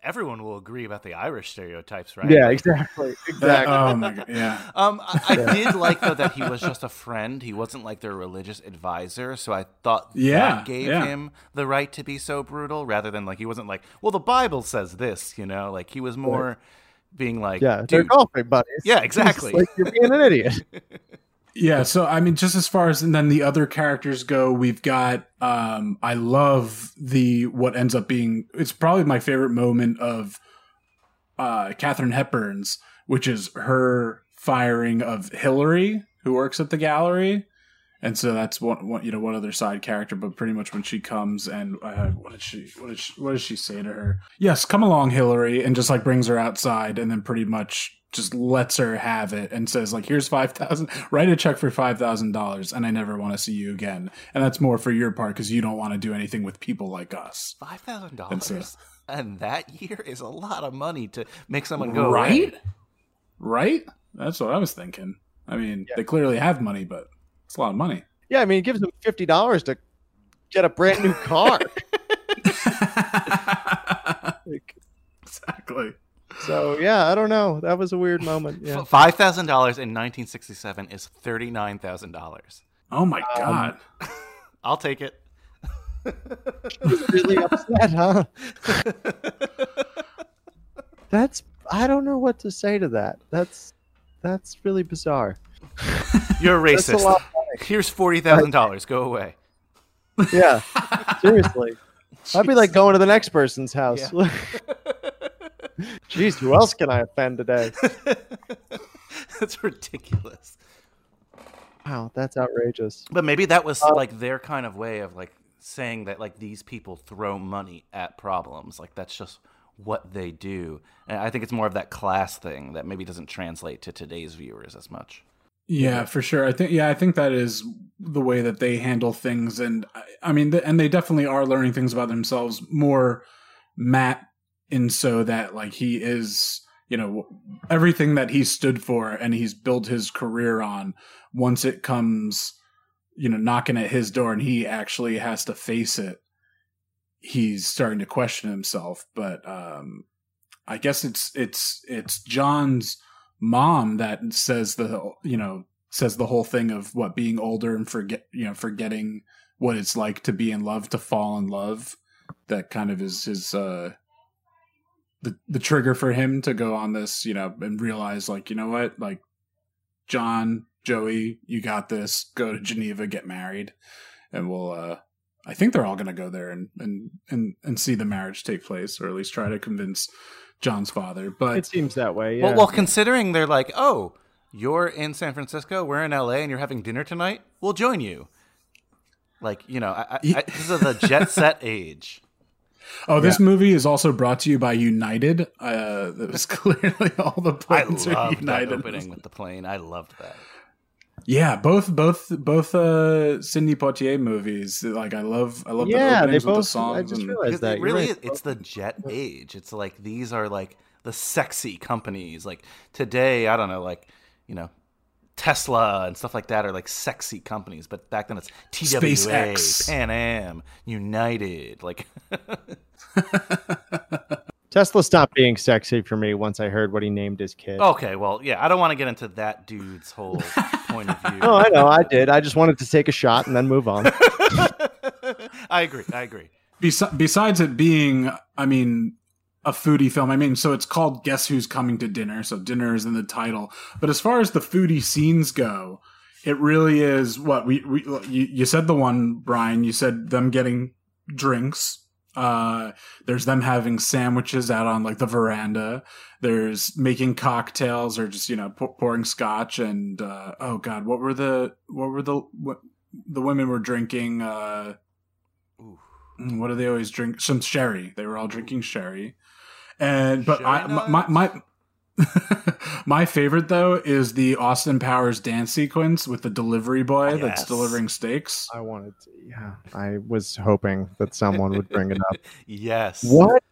everyone will agree about the Irish stereotypes, right? Yeah, exactly, exactly. oh my god, yeah. Um, I, I did like though that he was just a friend. He wasn't like their religious advisor, so I thought Yeah, that gave yeah. him the right to be so brutal, rather than like he wasn't like, well, the Bible says this, you know, like he was more being like, yeah, they're golfing buddies. Yeah, exactly. like you're being an idiot. Yeah, so I mean, just as far as and then the other characters go, we've got. Um, I love the what ends up being. It's probably my favorite moment of uh, Katharine Hepburn's, which is her firing of Hillary, who works at the gallery, and so that's one, one you know one other side character. But pretty much when she comes and uh, what did she what did she what does she say to her? Yes, come along, Hillary, and just like brings her outside, and then pretty much just lets her have it and says like here's five thousand write a check for five thousand dollars and i never want to see you again. And that's more for your part because you don't want to do anything with people like us. Five thousand And so- dollars, and that year is a lot of money to make someone go right away. right? That's what i was thinking. I mean they clearly have money but it's a lot of money. Yeah, I mean, it gives them fifty dollars to get a brand new car. Like, exactly so yeah, I don't know. That was a weird moment. Yeah. Five thousand dollars in nineteen sixty-seven is thirty-nine thousand dollars. oh my um, god I'll take it. really upset, huh? That's I don't know what to say to that. That's that's really bizarre. You're a That's a racist. Here's forty thousand dollars. Go away. Yeah, seriously. I'd be like going to the next person's house. Jeez, who else can I offend today? That's ridiculous. Wow, that's outrageous. But maybe that was Uh, like their kind of way of like saying that like these people throw money at problems. Like that's just what they do. And I think it's more of that class thing that maybe doesn't translate to today's viewers as much. Yeah, for sure. I think yeah, I think that is the way that they handle things, and I, I mean, th- and they definitely are learning things about themselves more. Matt, in so that like he is, you know, everything that he stood for and he's built his career on. Once it comes, you know, knocking at his door, and he actually has to face it, he's starting to question himself. But um, I guess it's it's it's John's mom that says the you know says the whole thing of what being older and forget you know forgetting what it's like to be in love to fall in love that kind of is his uh the the trigger for him to go on this you know and realize like you know what like John Joey you got this go to Geneva get married and we'll uh I think they're all going to go there and, and and and see the marriage take place or at least try to convince John's father but It seems that way. Yeah. Well, well, considering they're like, oh, you're in San Francisco, we're in LA, and you're having dinner tonight, we'll join you. Like, you know, I, I, I, this is the jet set age. Oh, this movie is also brought to you by United. Uh, that was clearly all the I planes are loved that United. opening with the plane. I loved that. Yeah, both both both uh Sidney Poitier movies. Like I love I love the yeah, they openings with the both. songs. I just and- realized Because that. it really right. it's the jet age. It's like these are like the sexy companies. Like today, I don't know, like, you know, Tesla and stuff like that are like sexy companies, but back then it's TWA, SpaceX. Pan Am, United, like Tesla stopped being sexy for me once I heard what he named his kid. Okay, well, yeah, I don't want to get into that dude's whole point of view. No, I know, I did. I just wanted to take a shot and then move on. I agree. I agree. Besi- besides it being, I mean, a foodie film. I mean, so it's called Guess Who's Coming to Dinner. So dinner is in the title. But as far as the foodie scenes go, it really is what we, we you, you said the one, Brian. You said them getting drinks. Uh, there's them having sandwiches out on like the veranda. There's making cocktails or just you know pour, pouring scotch and uh, oh god, what were the what were the what the women were drinking? Uh, Ooh. Mm, what do they always drink? Some sherry. They were all drinking sherry. And but Sherry I my, my my My favorite though is the Austin Powers dance sequence with the delivery boy that's delivering steaks. I wanted to. Yeah, I was hoping that someone would bring it up. Yes. What?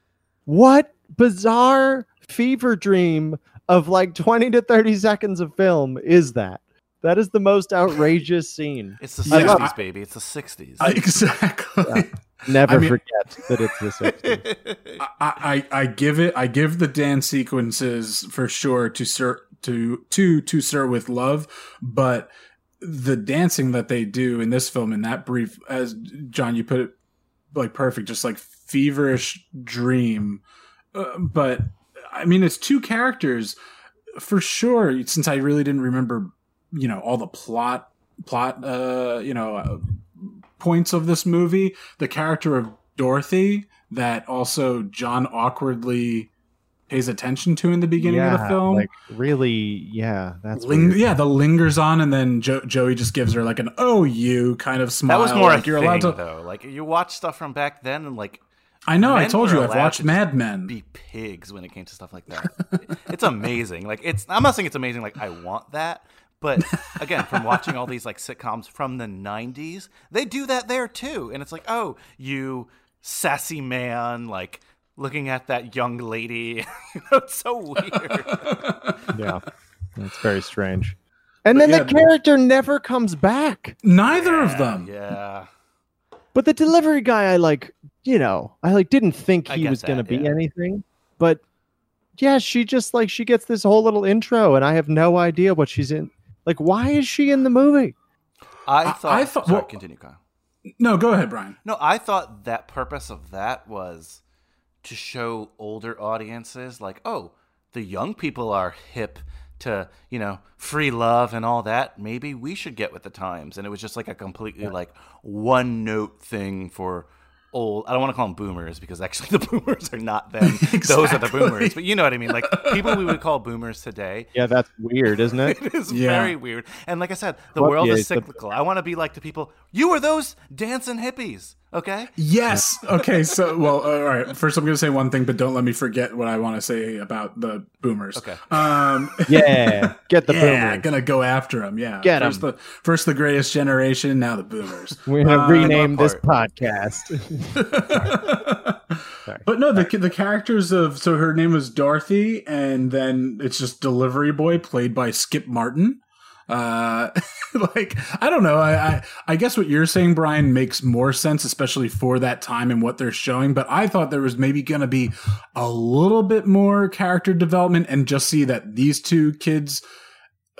What bizarre fever dream of like 20 to 30 seconds of film is that? That is the most outrageous scene. It's the 60s, I- baby. It's the 60s. Exactly. Never I mean- forget that it's the 60s. I, I I give it I give the dance sequences for sure to sir to to to sir with love, but the dancing that they do in this film in that brief as John you put it like perfect just like feverish dream uh, but I mean it's two characters for sure since I really didn't remember you know all the plot plot uh you know uh, points of this movie the character of Dorothy that also John awkwardly pays attention to in the beginning of the film. like really, yeah, that's Ling- yeah, the lingers on, and then jo- Joey just gives her like an "oh you" kind of smile. that was more like a you're thing, allowed to. though. Like you watch stuff from back then, and like I know. I told you I've watched to Mad Men. be pigs when it came to stuff like that. it's amazing. Like it's. I'm not saying it's amazing. Like I want that. But again, from watching all these like sitcoms from the '90s, they do that there too, and it's like, oh, you sassy man, like looking at that young lady. you know, it's so weird. yeah, that's very strange. And then yeah, the character never comes back. Neither of them. Yeah. But the delivery guy, I like, you know, I like didn't think he was going to be yeah. anything. But yeah, she just like she gets this whole little intro, and I have no idea what she's in. Like, why is she in the movie? I I- thought. I thought- Sorry, well- continue, Kyle. No, go ahead, Brian. No, I thought that purpose of that was to show older audiences like, oh, the young people are hip to, you know, free love and all that. Maybe we should get with the times. And it was just like a completely like one note thing for old I don't want to call them boomers because actually the boomers are not them. Those are the boomers. But you know what I mean? Like people we would call boomers today. Yeah, that's weird, isn't it? It is Yeah. very weird. And like I said, the What- world yeah, is it's the- cyclical. I want to be like the people, you were those dancing hippies, okay? Yes. Okay. So, well, all right. First, I'm going to say one thing, but don't let me forget what I want to say about the boomers. Okay. Um, yeah, get the yeah, boomer. gonna go after them. Yeah. Get 'em. first the first the greatest generation, now the boomers. We're gonna Uh, rename this apart. podcast. But no, the the characters of so her name was Dorothy, and then it's just delivery boy played by Skip Martin. Uh, like I don't know. I, I I guess what you're saying, Brian, makes more sense, especially for that time and what they're showing. But I thought there was maybe gonna be a little bit more character development, and just see that these two kids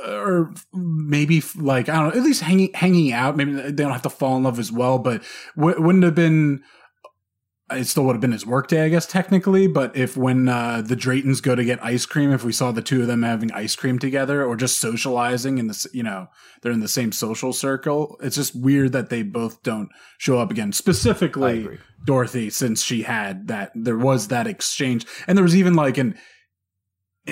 or maybe like I don't know, at least hanging hanging out. Maybe they don't have to fall in love as well, but w- wouldn't have been. It still would have been his workday, I guess, technically. But if when uh, the Draytons go to get ice cream, if we saw the two of them having ice cream together or just socializing in this, you know, they're in the same social circle. It's just weird that they both don't show up again. Specifically. Dorothy, since she had that, there was that exchange, and there was even like an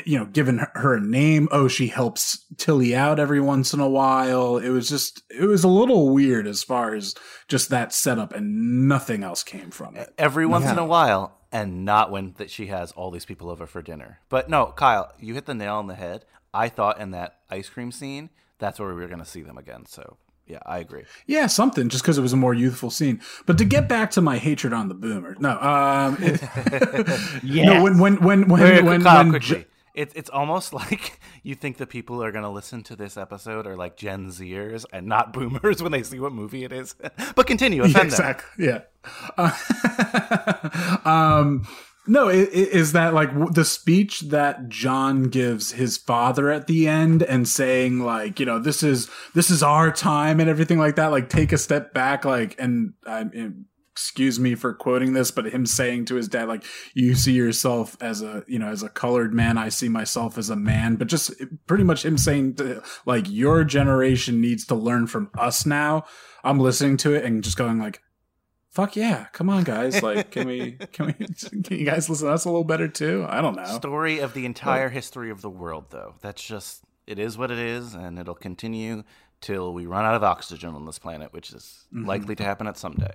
you know, given her- her a name. Oh, she helps Tillie out every once in a while. It was just, it was a little weird as far as just that setup, and nothing else came from it. Every once in a while, and not when that she has all these people over for dinner. But no, Kyle, you hit the nail on the head. I thought in that ice cream scene, that's where we were going to see them again. So yeah, I agree. Yeah, something just because it was a more youthful scene. But to get back to my hatred on the boomer, no, um, it- Yes. no, when when when when Wait, when, Kyle, when quickly. Jo- It's it's almost like you think the people who are going to listen to this episode are like Gen Zers and not boomers when they see what movie it is. but continue, yeah, offend them. exactly. Yeah. Uh, um, no, i- i- is that like w- the speech that John gives his father at the end and saying like, you know, this is this is our time and everything like that. Like, take a step back, like, and I'm. Excuse me for quoting this, but him saying to his dad, like, you see yourself as a, you know, as a colored man, I see myself as a man, but just pretty much him saying, to, like, your generation needs to learn from us now. I'm listening to it and just going, like, fuck yeah come on guys like can we can we can you guys listen to us a little better too i don't know Story of the entire history of the world, though. That's just it is what it is, and it'll continue till we run out of oxygen on this planet, which is Mm-hmm. likely to happen at some day.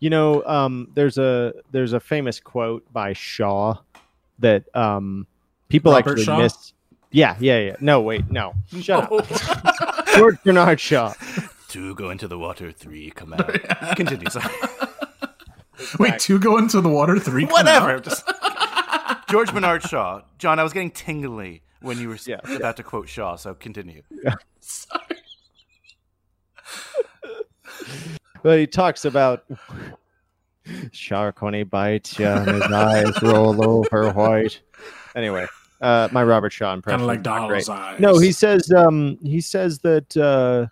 You know, um, there's a there's a famous quote by Shaw that um, People Robert actually Shaw? miss. Yeah, yeah, yeah. No, wait, no. Shut up. George Bernard Shaw. Two go into the water, three come out. Continue. Sorry. Wait, two go into the water, three come Whatever. out? Just George Bernard Shaw. John, I was getting tingly when you were Yeah. about to quote Shaw, so continue. But he talks about shark when he bites you and his eyes roll over white. Anyway, uh, my Robert Shaw impression. Kind of like is not great. Doll's eyes. No, he says um he says that uh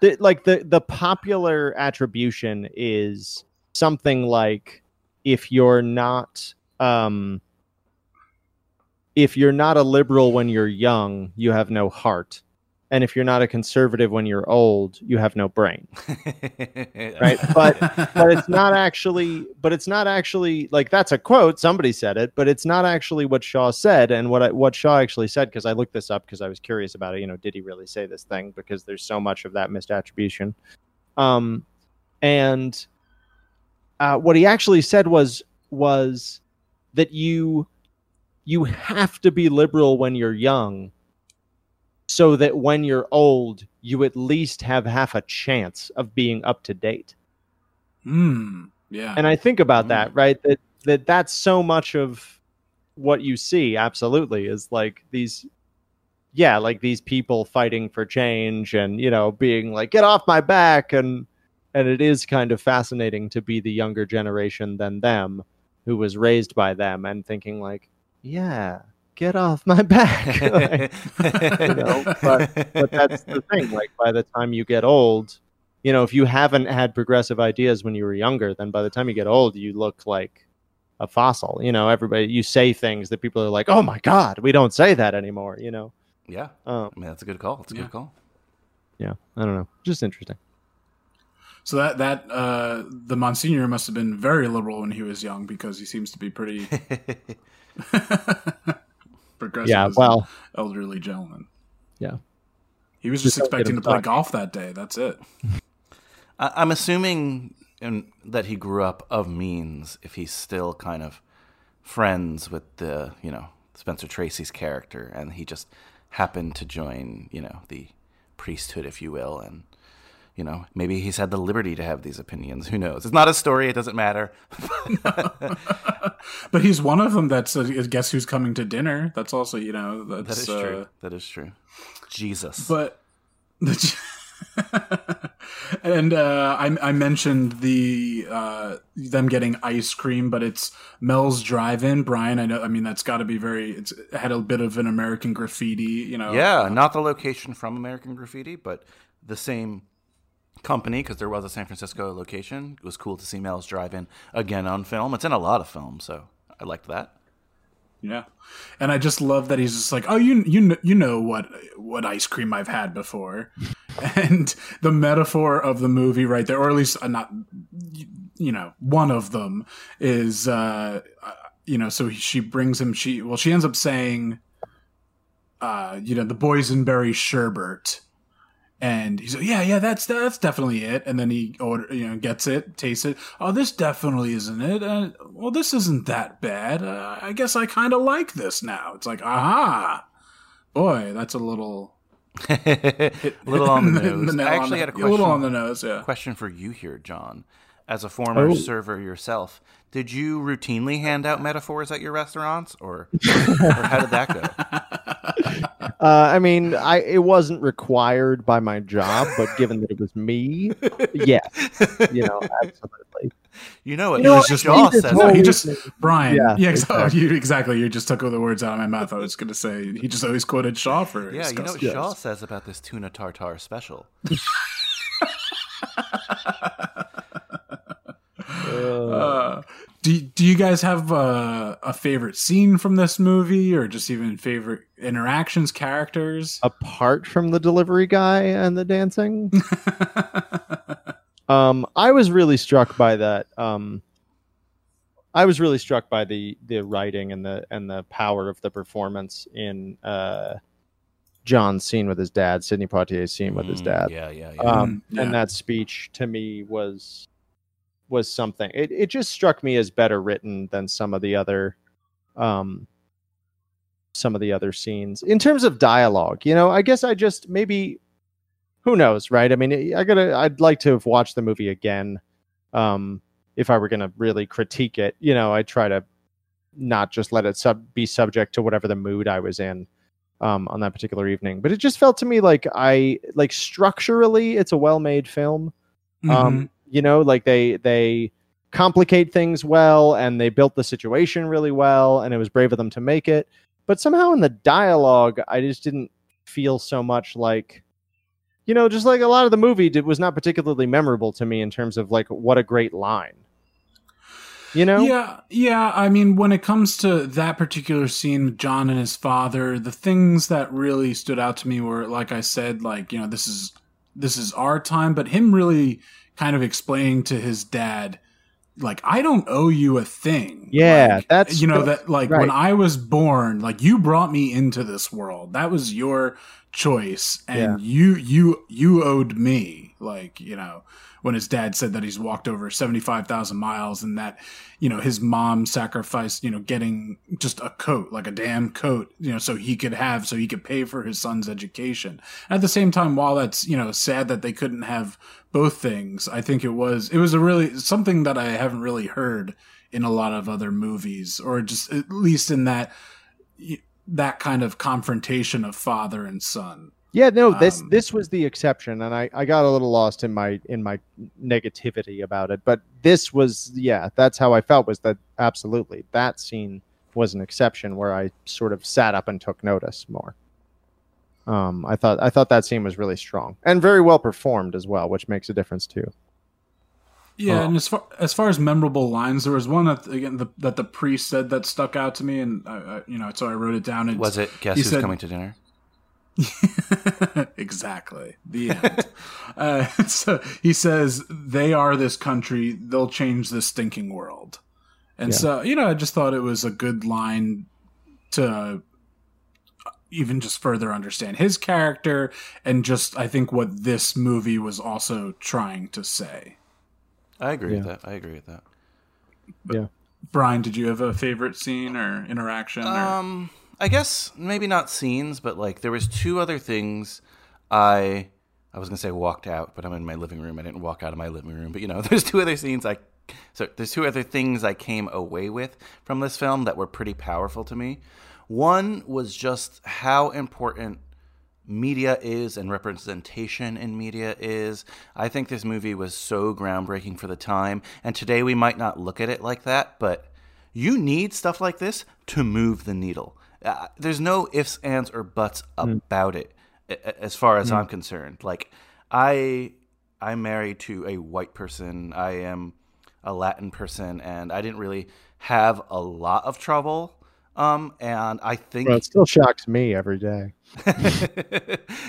that like the the popular attribution is something like if you're not um if you're not a liberal when you're young, you have no heart. And if you're not a conservative when you're old, you have no brain. Right? But but it's not actually but it's not actually like that's a quote somebody said it but it's not actually what shaw said and what I, what shaw actually said because i looked this up because i was curious about it you know did he really say this thing because there's so much of that misattribution um and uh, what he actually said was was that you you have to be liberal when you're young so that when you're old you at least have half a chance of being up to date Hmm. Yeah. and I think about that, right? That that that's so much of what you see. Absolutely, is like these, yeah, like these people fighting for change, and you know, being like, "Get off my back!" and and it is kind of fascinating to be the younger generation than them, who was raised by them, and thinking like, "Yeah, get off my back." Like, you know, but but that's the thing. Like by the time you get old, you know, if you haven't had progressive ideas when you were younger, then by the time you get old, you look like a fossil. You know, everybody you say things that people are like, "Oh my god, we don't say that anymore." You know, yeah, um, I mean that's a good call. It's a Yeah. good call. yeah, I don't know, just interesting. So that that uh, the Monsignor must have been very liberal when he was young because he seems to be pretty progressive. Yeah, well, elderly gentleman. Yeah. He was Just just, expecting to play talking. golf that day. That's it. I- I'm assuming in, that he grew up of means if he's still kind of friends with the, you know, Spencer Tracy's character, and he just happened to join, you know, the priesthood, if you will, and you know, maybe he's had the liberty to have these opinions. Who knows? It's not a story. It doesn't matter. But he's one of them. That's uh, guess who's coming to dinner. That's also you know That that's uh, true. That is true. Jesus. But the, and uh, I, I mentioned the uh, them getting ice cream, but it's Mel's Drive-In. Brian, I know. I mean, that's got to be very. It's it had a bit of an American graffiti. You know. Yeah, not the location from American Graffiti, but the same company because there was a San Francisco location. It was cool to see Mel's Drive-In again on film. It's in a lot of films, so I liked that. Yeah, and I just love that he's just like, oh, you you you know what what ice cream I've had before, and the metaphor of the movie right there, or at least uh, not, you know, one of them is, uh, uh, you know, so she brings him. She well, she ends up saying, uh, you know, the boysenberry sherbet. And he's like, yeah, yeah, that's that's definitely it. And then he order, you know, gets it, tastes it. Oh, this definitely isn't it. Uh, well, this isn't that bad. Uh, I guess I kind of like this now. It's like, aha, boy, that's a little a little on the nose. nail I actually had a question. little on the nose. Yeah. question for you here, John. As a former Oh. server yourself, did you routinely hand out metaphors at your restaurants, or, or how did that go? Uh, I mean, I it wasn't required by my job, but given that it was me, yeah, you know, absolutely. You know what You know, was just- Shaw says. this No, he just Brian. Yeah, Yeah, exactly. exactly. You, exactly. You just took all the words out of my mouth. I was going to say he just always quoted Shaw for. Yeah, his you know what stuff. Shaw says about this tuna tartar special. Uh, do Do you guys have uh, a favorite scene from this movie, or just even favorite interactions, characters? apart from the delivery guy and the dancing, um, I was really struck by that. Um, I was really struck by the the writing and the and the power of the performance in uh, John's scene with his dad, Sidney Poitier's scene with his Mm, dad. Yeah, yeah, yeah. um, Mm, yeah. and that speech to me was was something it, it just struck me as better written than some of the other um some of the other scenes. In terms of dialogue, you know, I guess I just maybe who knows, right? I mean, I gotta I'd like to have watched the movie again. Um, if I were gonna really critique it, you know, I try to not just let it sub be subject to whatever the mood I was in um, on that particular evening. But it just felt to me like I like structurally, it's a well-made film. Mm-hmm. Um, you know, like they they complicate things well, and they built the situation really well, and it was brave of them to make it. But somehow in the dialogue, I just didn't feel so much like. You know, just like a lot of the movie did, was not particularly memorable to me in terms of like what a great line. You know, Yeah, yeah. I mean, when it comes to that particular scene with John and his father, the things that really stood out to me were, like I said, like you know, this is this is our time, but him really kind of explaining to his dad, like, I don't owe you a thing. Yeah, Like, that's you know that like right. when I was born, like you brought me into this world. That was your choice, and you you you owed me. Like you know when his dad said that he's walked over 75,000 miles and that, you know, his mom sacrificed, you know, getting just a coat, like a damn coat, you know, so he could have, so he could pay for his son's education. At the same time, while that's, you know, sad that they couldn't have both things, I think it was, it was a really, something that I haven't really heard in a lot of other movies or just at least in that, that kind of confrontation of father and son. Yeah, no, this Um, this was the exception, and I, I got a little lost in my in my negativity about it. But this was, yeah, that's how I felt. Was that absolutely that scene was an exception where I sort of sat up and took notice more. Um, I thought I thought that scene was really strong and very well performed as well, which makes a difference too. Yeah, Oh. and as far as far as memorable lines, there was one that again the, that the priest said that stuck out to me, and I, I, you know, so I wrote it down. It's, Was it Guess Who's said- Coming to Dinner? exactly the end. uh, so he says they are this country; they'll change this stinking world. And Yeah. so you know, I just thought it was a good line to even just further understand his character and just I think what this movie was also trying to say. I agree with that. I agree with that. Yeah. Brian, did you have a favorite scene or interaction? or- Um, I guess maybe not scenes, but like there was two other things I I was gonna say walked out, but I'm in my living room. I didn't walk out of my living room, but you know, there's two other scenes I so there's two other things I came away with from this film that were pretty powerful to me. One was just how important media is and representation in media is. I think this movie was so groundbreaking for the time, and today we might not look at it like that, but you need stuff like this to move the needle. Uh, there's no ifs, ands, or buts about it, a- a- as far as I'm concerned. Like, I, I'm married to a white person. I am a Latin person, and I didn't really have a lot of trouble. Um, and I think Well, it still shocks me every day.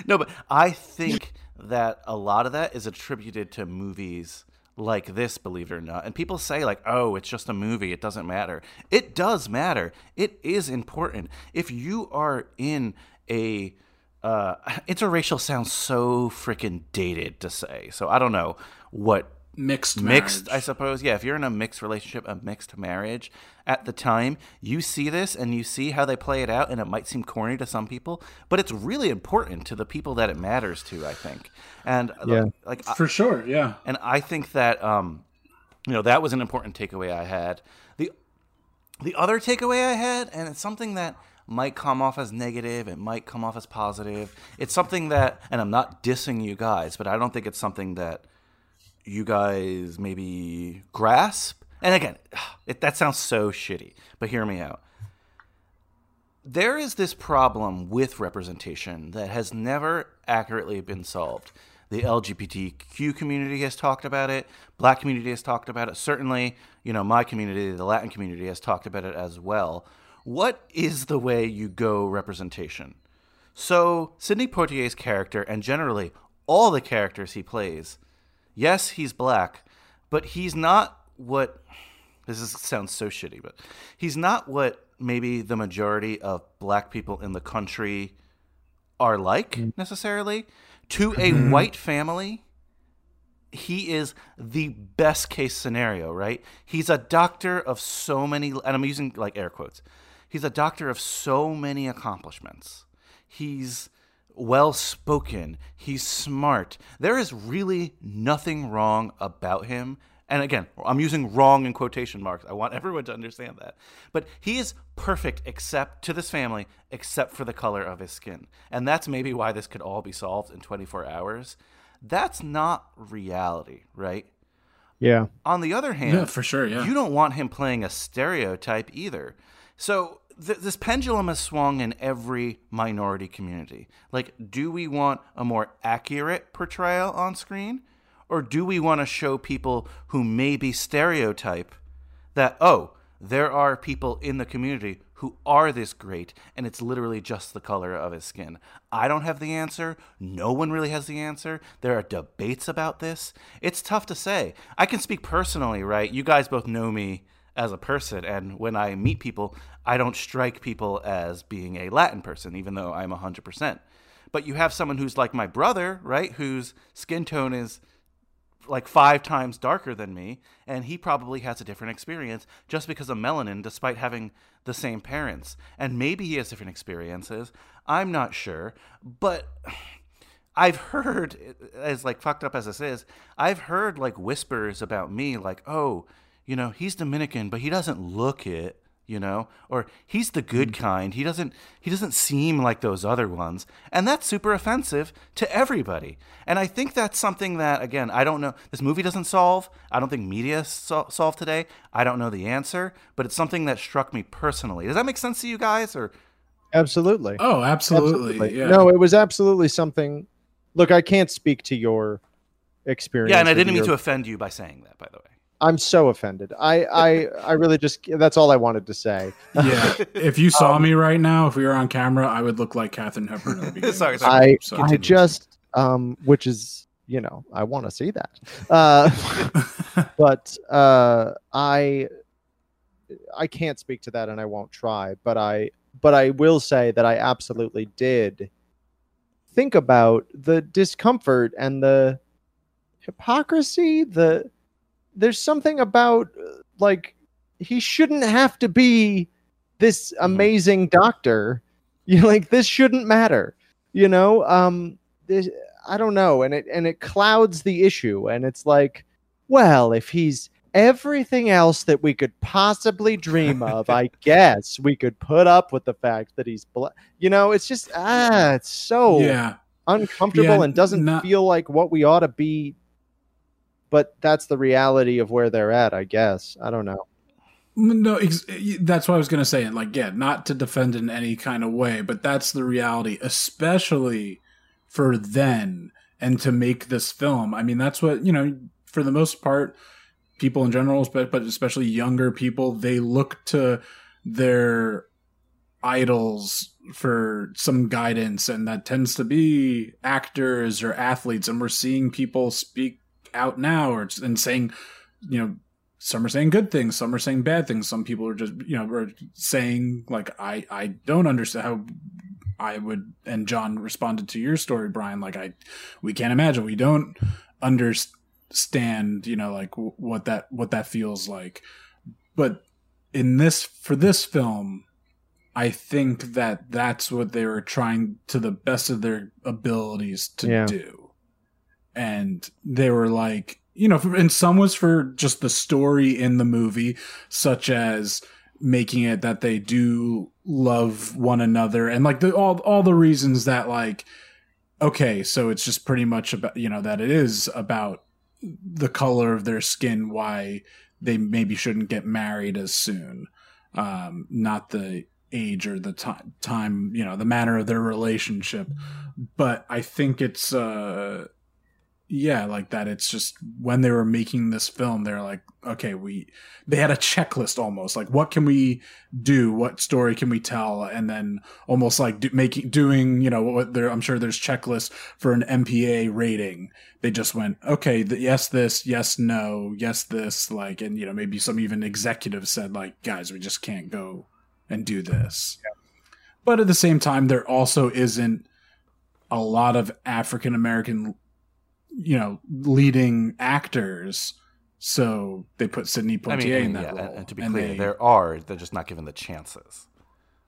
no, but I think that a lot of that is attributed to movies like this, believe it or not. And people say, like, oh, it's just a movie, it doesn't matter. It does matter. It is important. If you are in a uh, interracial sounds so freaking dated to say. So I don't know what mixed mixed i suppose yeah. If you're in a mixed relationship a mixed marriage at the time you see this and you see how they play it out and it might seem corny to some people but it's really important to the people that it matters to i think. And uh, Yeah. like I- for sure. Yeah, and i think that um you know that was an important takeaway i had. The the other takeaway i had and it's something that might come off as negative it might come off as positive. It's something that and i'm not dissing you guys but i don't think it's something that you guys maybe grasp. And again, it, that sounds so shitty, but hear me out. There is this problem with representation that has never accurately been solved. The LGBTQ community has talked about it. Black community has talked about it. Certainly, you know, my community, the Latin community, has talked about it as well. What is the way you go representation? So, Sidney Poitier's character, and generally all the characters he plays, yes, he's black, but he's not what this is, sounds so shitty, but he's not what maybe the majority of black people in the country are like mm. necessarily. To a mm-hmm. white family, he is the best case scenario, right? He's a doctor of so many, and I'm using like air quotes. He's a doctor of so many accomplishments. He's well spoken. He's smart. There is really nothing wrong about him. And again, I'm using wrong in quotation marks. I want everyone to understand that. But he is perfect except to this family, except for the color of his skin. And that's maybe why this could all be solved in 24 hours. That's not reality, right? Yeah. On the other hand, Yeah, for sure, yeah. you don't want him playing a stereotype either. So th- this pendulum has swung in every minority community. Like, do we want a more accurate portrayal on screen, or do we want to show people who maybe stereotype that oh, there are people in the community who are this great, and it's literally just the color of his skin. I don't have the answer. No one really has the answer. There are debates about this. It's tough to say. I can speak personally, right? You guys both know me as a person, and when I meet people, I don't strike people as being a Latin person, even though I'm 100%. But you have someone who's like my brother, right? Whose skin tone is like five times darker than me, and he probably has a different experience just because of melanin, despite having the same parents. And maybe he has different experiences. I'm not sure, but I've heard, as like fucked up as this is, I've heard like whispers about me, like, oh, you know, he's Dominican, but he doesn't look it you know or he's the good mm. kind he doesn't he doesn't seem like those other ones and that's super offensive to everybody and i think that's something that again i don't know this movie doesn't solve i don't think media sol- solve today i don't know the answer but it's something that struck me personally does that make sense to you guys or Absolutely. Oh, absolutely. Yeah. No, it was absolutely something. Look, I can't speak to your experience. yeah and i didn't mean to offend you by saying that by the way I'm so offended. I, I, I really just. That's all I wanted to say. yeah. If you saw me right now, if we were on camera, I would look like Katharine Hepburn. At the beginning Sorry, sorry. I, So- I just, um, which is, you know, I want to see that. Uh, but uh, I, I can't speak to that, and I won't try. But I, but I will say that I absolutely did think about the discomfort and the hypocrisy. The there's something about uh, like he shouldn't have to be this amazing doctor. You like this shouldn't matter. You know, um, this, I don't know, and it and it clouds the issue, and it's like, well, if he's everything else that we could possibly dream of, I guess we could put up with the fact that he's, bla- you know, it's just ah, it's so yeah. uncomfortable Yeah, and doesn't not- feel like what we ought to be. But that's the reality of where they're at, I guess. I don't know. No, ex- that's what I was going to say. And like, yeah, not to defend in any kind of way, but that's the reality, especially for then and to make this film. I mean, that's what, you know, for the most part, people in general, but, but especially younger people, they look to their idols for some guidance, and that tends to be actors or athletes. And we're seeing people speak out now or and saying, you know, some are saying good things, some are saying bad things. Some people are just, you know, are saying like, I, I don't understand how I would. And John responded to your story, Brian. Like, I, we can't imagine. We don't understand, you know, like w- what that what that feels like. But in this for this film, I think that that's what they were trying to the best of their abilities to Yeah. do. And they were like, you know, and some was for just the story in the movie, such as making it that they do love one another and like the all all the reasons that like okay, so it's just pretty much about you know that it is about the color of their skin why they maybe shouldn't get married as soon um not the age or the time time you know the manner of their relationship. But i think it's uh yeah like that it's just when they were making this film they're like okay we they had a checklist almost like what can we do? What story can we tell? And then almost like do, making doing you know what there i'm sure there's checklists for an mpa rating. They just went okay th- yes this yes no yes this like and you know maybe some even executives said like guys we just can't go and do this. But at the same time there also isn't a lot of african american you know leading actors so they put Sidney I Poitier mean, I in mean, that yeah, role and, to be and clear, they- there are. They're just not given the chances.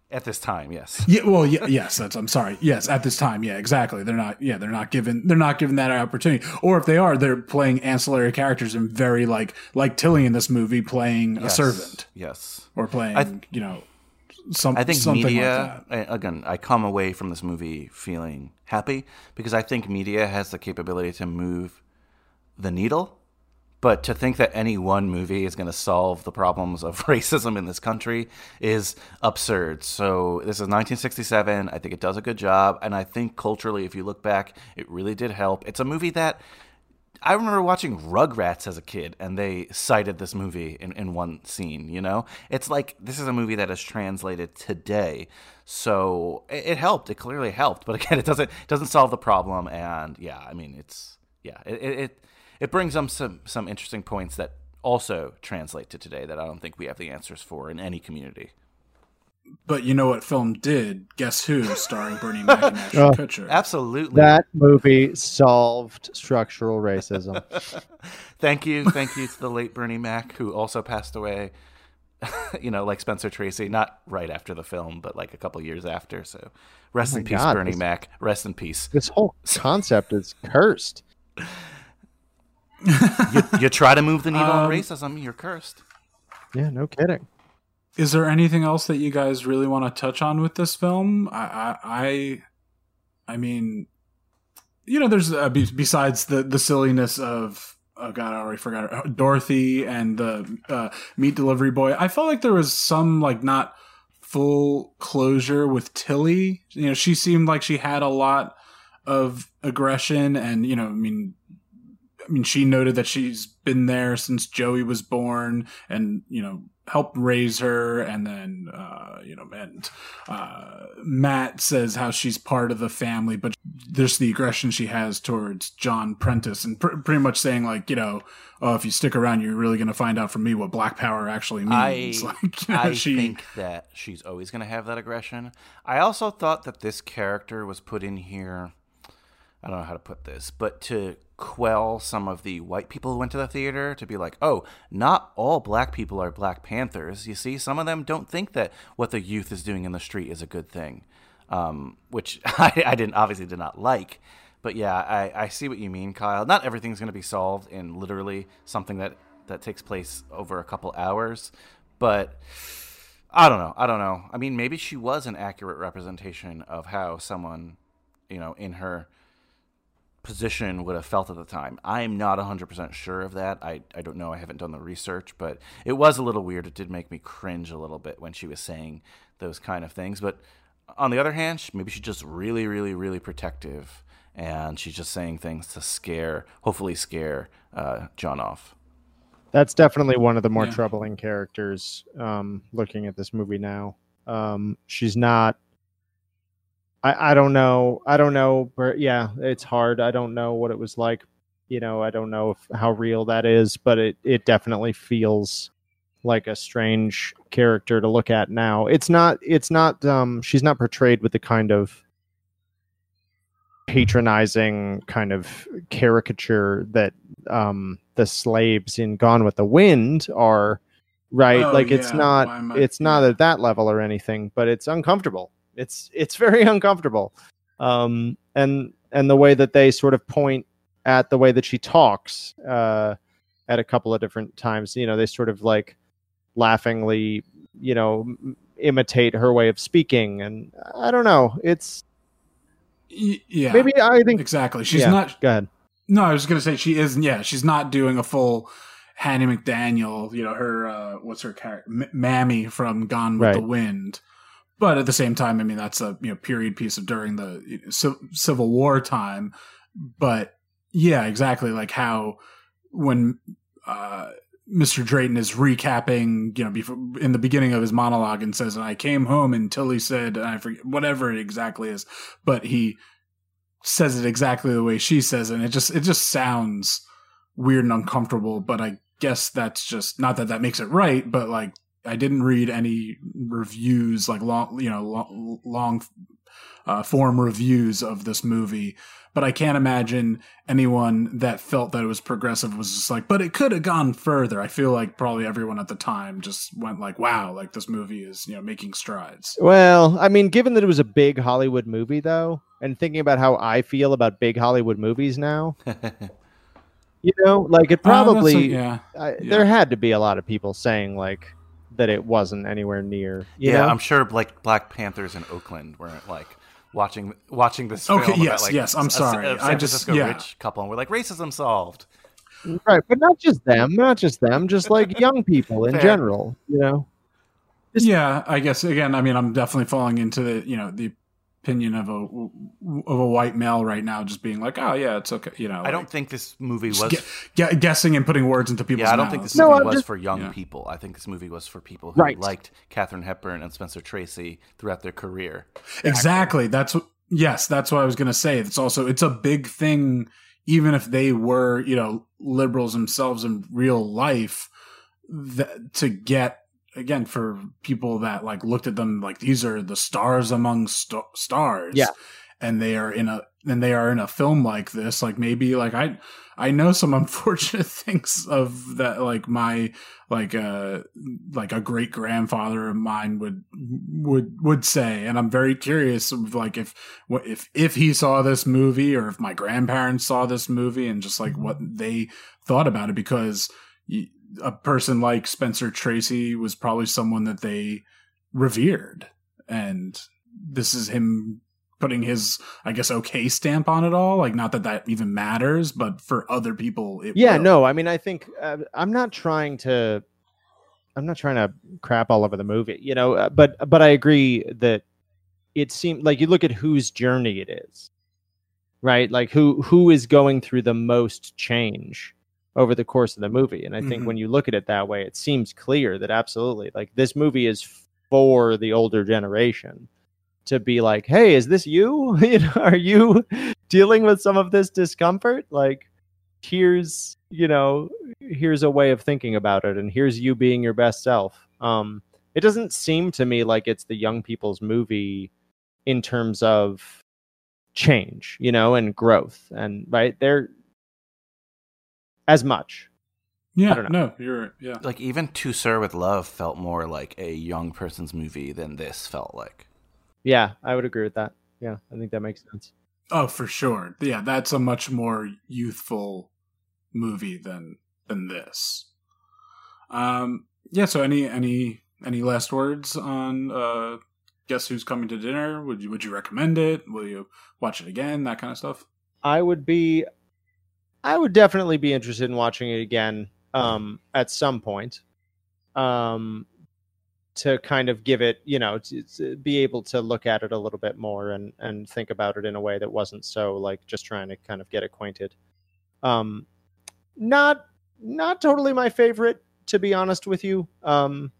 At this time, yes. Yeah, well, yeah, yes, that's. I'm sorry. Yes, at this time, yeah, exactly. They're not. Yeah, they're not given. They're not given that opportunity. Or if they are, they're playing ancillary characters and very like like Tillie in this movie playing a servant Yes. or playing I- you know some. I think something media, Like that. I- again, I come away from this movie feeling happy because I think media has the capability to move the needle. But to think that any one movie is going to solve the problems of racism in this country is absurd. So, this is 1967. I think it does a good job. And I think culturally, if you look back, it really did help. It's a movie that I remember watching Rugrats as a kid, and they cited this movie in, in one scene. You know, it's like this is a movie that is translated today, so it, it helped. It clearly helped, but again, it doesn't it doesn't solve the problem. And yeah, I mean, it's yeah, it it it, brings up some some interesting points that also translate to today that I don't think we have the answers for in any community. But you know what film did? Guess who? Starring Bernie Mac and Ashton Oh. Kutcher. Absolutely. That movie solved structural racism. thank you, thank you to the late Bernie Mac, who also passed away. you know, like Spencer Tracy, not right after the film, but like a couple years after. So, rest Oh in peace, God, Bernie this- Mac. Rest in peace. This whole concept is cursed. You, you try to move the needle on Um, racism, you're cursed. Yeah, no kidding. Is there anything else that you guys really want to touch on with this film? I, I, I, mean, you know, there's uh, be, besides the the silliness of oh god, I already forgot Dorothy and the uh, meat delivery boy. I felt like there was some like not full closure with Tillie. You know, she seemed like she had a lot of aggression, and you know, I mean. I mean, she noted that she's been there since Joey was born, and you know, helped raise her, and then uh, you know, and uh, Matt says how she's part of the family, but there's the aggression she has towards John Prentice, and pr- pretty much saying like, you know, oh, if you stick around, you're really going to find out from me what Black Power actually means. I, like, you know, I she, think that she's always going to have that aggression. I also thought that this character was put in here. I don't know how to put this, but to quell some of the white people who went to the theater to be like, oh, not all black people are Black Panthers. You see, some of them don't think that what the youth is doing in the street is a good thing, um, which I, I didn't obviously did not like. But yeah, I, I see what you mean, Kyle. Not everything's going to be solved in literally something that that takes place over a couple hours, but I don't know. I don't know. I mean, maybe she was an accurate representation of how someone, you know, in her position would have felt at the time. I'm not 100% sure of that. I, I don't know. I haven't done the research, but it was a little weird. It did make me cringe a little bit when she was saying those kind of things. But on the other hand, maybe she's just really, really, really protective and she's just saying things to scare, hopefully scare uh, John off. That's definitely one of the more Yeah. troubling characters. Um, looking at this movie now, um, she's not. I I don't know. I don't know. But yeah, it's hard. I don't know what it was like. You know, I don't know if, how real that is, but it it definitely feels like a strange character to look at now. It's not. It's not. Um, she's not portrayed with the kind of patronizing kind of caricature that um the slaves in Gone with the Wind are right Oh, like it's not I- it's not at that level or anything but it's uncomfortable it's it's very uncomfortable um and and the way that they sort of point at the way that she talks uh at a couple of different times you know they sort of like laughingly you know imitate her way of speaking and i don't know it's yeah, maybe i think exactly. She's yeah, not go ahead No, I was gonna say she isn't. Yeah, she's not doing a full Hattie McDaniel. You know her. Uh, what's her character? M- Mammy from Gone with the Wind. But at the same time, I mean that's a you know period piece of during the Ci- Civil War time. But yeah, exactly like how when uh, Mr. Drayton is recapping, you know, before in the beginning of his monologue and says, "I came home and Tillie said, and I forget whatever it exactly is," but he says it exactly the way she says it and it just it just sounds weird and uncomfortable but i guess that's just not that that makes it right but like i didn't read any reviews like long you know long, long uh, form reviews of this movie. But I can't imagine anyone that felt that it was progressive was just like, but it could have gone further. I feel like probably everyone at the time just went like, wow, like this movie is, you know, making strides. Well, I mean, given that it was a big Hollywood movie, though, and thinking about how I feel about big Hollywood movies now, you know, like it Uh, a- probably yeah. I, yeah. there had to be a lot of people saying like that it wasn't anywhere near. You yeah, know? I'm sure like Black Panthers in Oakland weren't like watching watching this Okay, film. about, yes, like, yes, I'm a- a sorry. San I just- Francisco yeah. rich couple, and we're like racism solved. right, but not just them, not just them, just like young people in Fair. general. You know, Just- yeah, I guess again, I mean, I'm definitely falling into the you know the opinion of a of a white male right now, just being like, oh yeah, it's okay, you know. I don't think this movie was. gue- gue- guessing and putting words into people's yeah, I don't mouths. think this movie I'm was just- for young Yeah. people. I think this movie was for people who Right. liked Katharine Hepburn and Spencer Tracy throughout their career. Exactly. That's what. Yes, that's what I was gonna say. It's also it's a big thing, even if they were you know liberals themselves in real life, that to get again for people that like looked at them like these are the stars among st- stars. Yeah. and they are in a and they are in a film like this. Like maybe like I I know some unfortunate things of that like my like uh like a great grandfather of mine would would would say and i'm very curious of like if what if if he saw this movie or if my grandparents saw this movie and just like what they thought about it because a person like spencer tracy was probably someone that they revered and this is him putting his i guess okay stamp on it all like not that that even matters but for other people it yeah, will. no, I mean, I think uh, I'm not trying to, I'm not trying to crap all over the movie, you know, uh, but but I agree that it seemed like you look at whose journey it is, right? Like who who is going through the most change over the course of the movie, and I think Mhm. when you look at it that way, it seems clear that absolutely, like this movie is for the older generation to be like, hey, is this you? you know, are you dealing with some of this discomfort? Like here's you know here's a way of thinking about it and here's you being your best self um it doesn't seem to me like it's the young people's movie in terms of change you know and growth and right they're as much yeah don't no you're yeah Like even To Sir with Love felt more like a young person's movie than this felt like. yeah i would agree with that yeah i think that makes sense Oh, for sure. Yeah, that's a much more youthful movie than than this. Um yeah, so any any any last words on uh Guess Who's Coming to Dinner? Would you would you recommend it? Will you watch it again? That kind of stuff. I would be I would definitely be interested in watching it again um at some point. Um to kind of give it, you know, to, to be able to look at it a little bit more and and think about it in a way that wasn't so like just trying to kind of get acquainted. Um not not totally my favorite to be honest with you. Um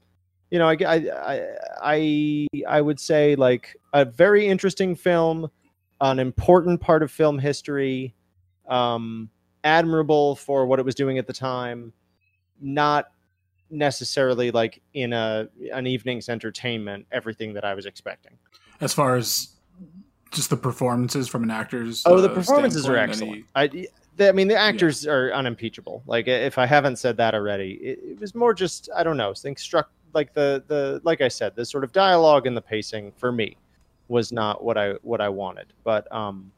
you know, I I I I, would say like a very interesting film an important part of film history, um, admirable for what it was doing at the time, not necessarily like in a an evening's entertainment everything that I was expecting. As far as just the performances from an actor's Oh, the uh, performances are excellent. any- I, the, I mean, the actors are unimpeachable. Like, if I haven't said that already, it, it was more just I don't know. Things struck like the the like I said, the sort of dialogue and the pacing for me was not what I what I wanted. But um,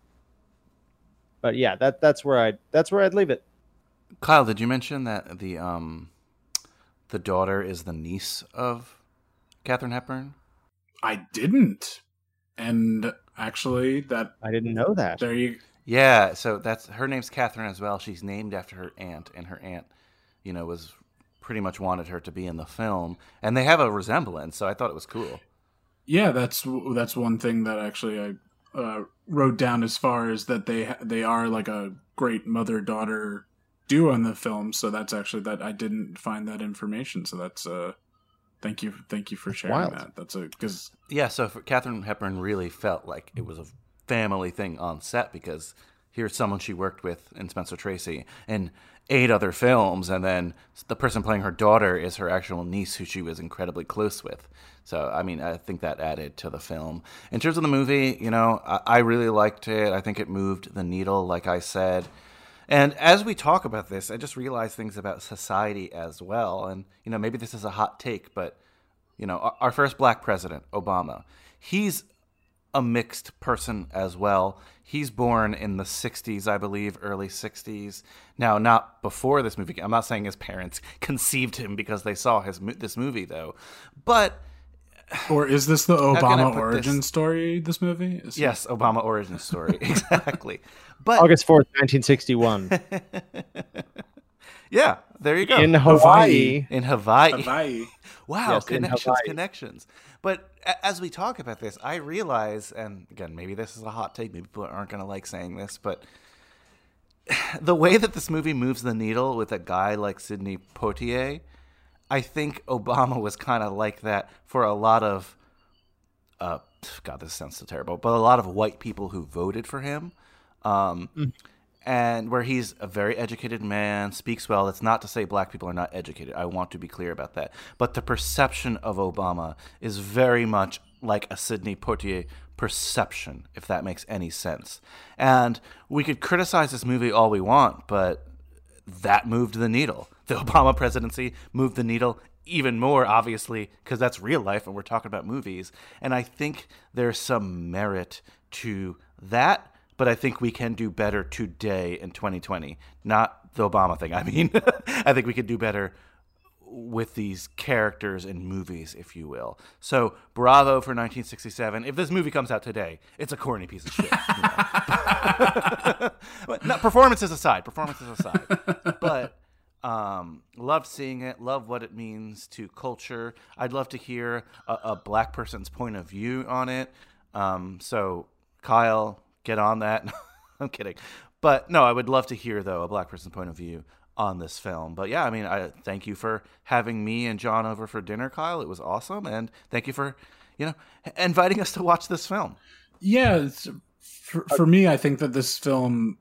but yeah, that that's where I that's where I'd leave it. Kyle, did you mention that the um the daughter is the niece of Katharine Hepburn? I didn't. And actually that I didn't know that. there you Yeah, so that's her name's Katharine as well. She's named after her aunt, and her aunt, you know, was pretty much wanted her to be in the film, and they have a resemblance. So I thought it was cool. Yeah, that's that's one thing that actually I uh, wrote down as far as that they they are like a great mother daughter duo in the film. So that's actually that I didn't find that information. So that's uh, thank you thank you for sharing wild. that. That's a because Yeah, so for Katharine Hepburn really felt like it was a family thing on set because here's someone she worked with in Spencer Tracy, and eight other films, and then the person playing her daughter is her actual niece, who she was incredibly close with. So, I mean, I think that added to the film. In terms of the movie, you know, I, I really liked it. I think it moved the needle, like I said. And as we talk about this, I just realized things about society as well. And, you know, maybe this is a hot take, but, you know, our, our first black president, Obama, he's a mixed person as well. He's born in the 60s, I believe, early 60s. Now, not before this movie. I'm not saying his parents conceived him because they saw his this movie, though. But Or is this the Obama origin this? story? This movie? Is- yes, Obama origin story. exactly. But August 4th, 1961, yeah, there you go. in Hawaii. In Hawaii. Hawaii. Wow, Yes, connections, Hawaii. connections. But a- as we talk about this, I realize, and again, maybe this is a hot take. Maybe people aren't going to like saying this, but the way that this movie moves the needle with a guy like Sidney Poitier, I think Obama was kind of like that for a lot of, uh, God, this sounds so terrible, but a lot of white people who voted for him. Um, and where he's a very educated man, speaks well. That's not to say black people are not educated. I want to be clear about that. But the perception of Obama is very much like a Sidney Poitier perception, if that makes any sense. And we could criticize this movie all we want, but that moved the needle. The Obama presidency moved the needle even more, obviously, because that's real life and we're talking about movies. And I think there's some merit to that, but I think we can do better today in 2020. Not the Obama thing. I mean, I think we could do better with these characters in movies, if you will. So, bravo for 1967. If this movie comes out today, it's a corny piece of shit. you know. but performances aside, performances aside. But um, loved seeing it. Love what it means to culture. I'd love to hear a, a black person's point of view on it. Um, so, Kyle, get on that. I'm kidding. But no, I would love to hear though a black person's point of view on this film. But yeah, I mean, I thank you for having me and John over for dinner, Kyle. It was awesome, and thank you for you know inviting us to watch this film. Yeah, for, for me, I think that this film,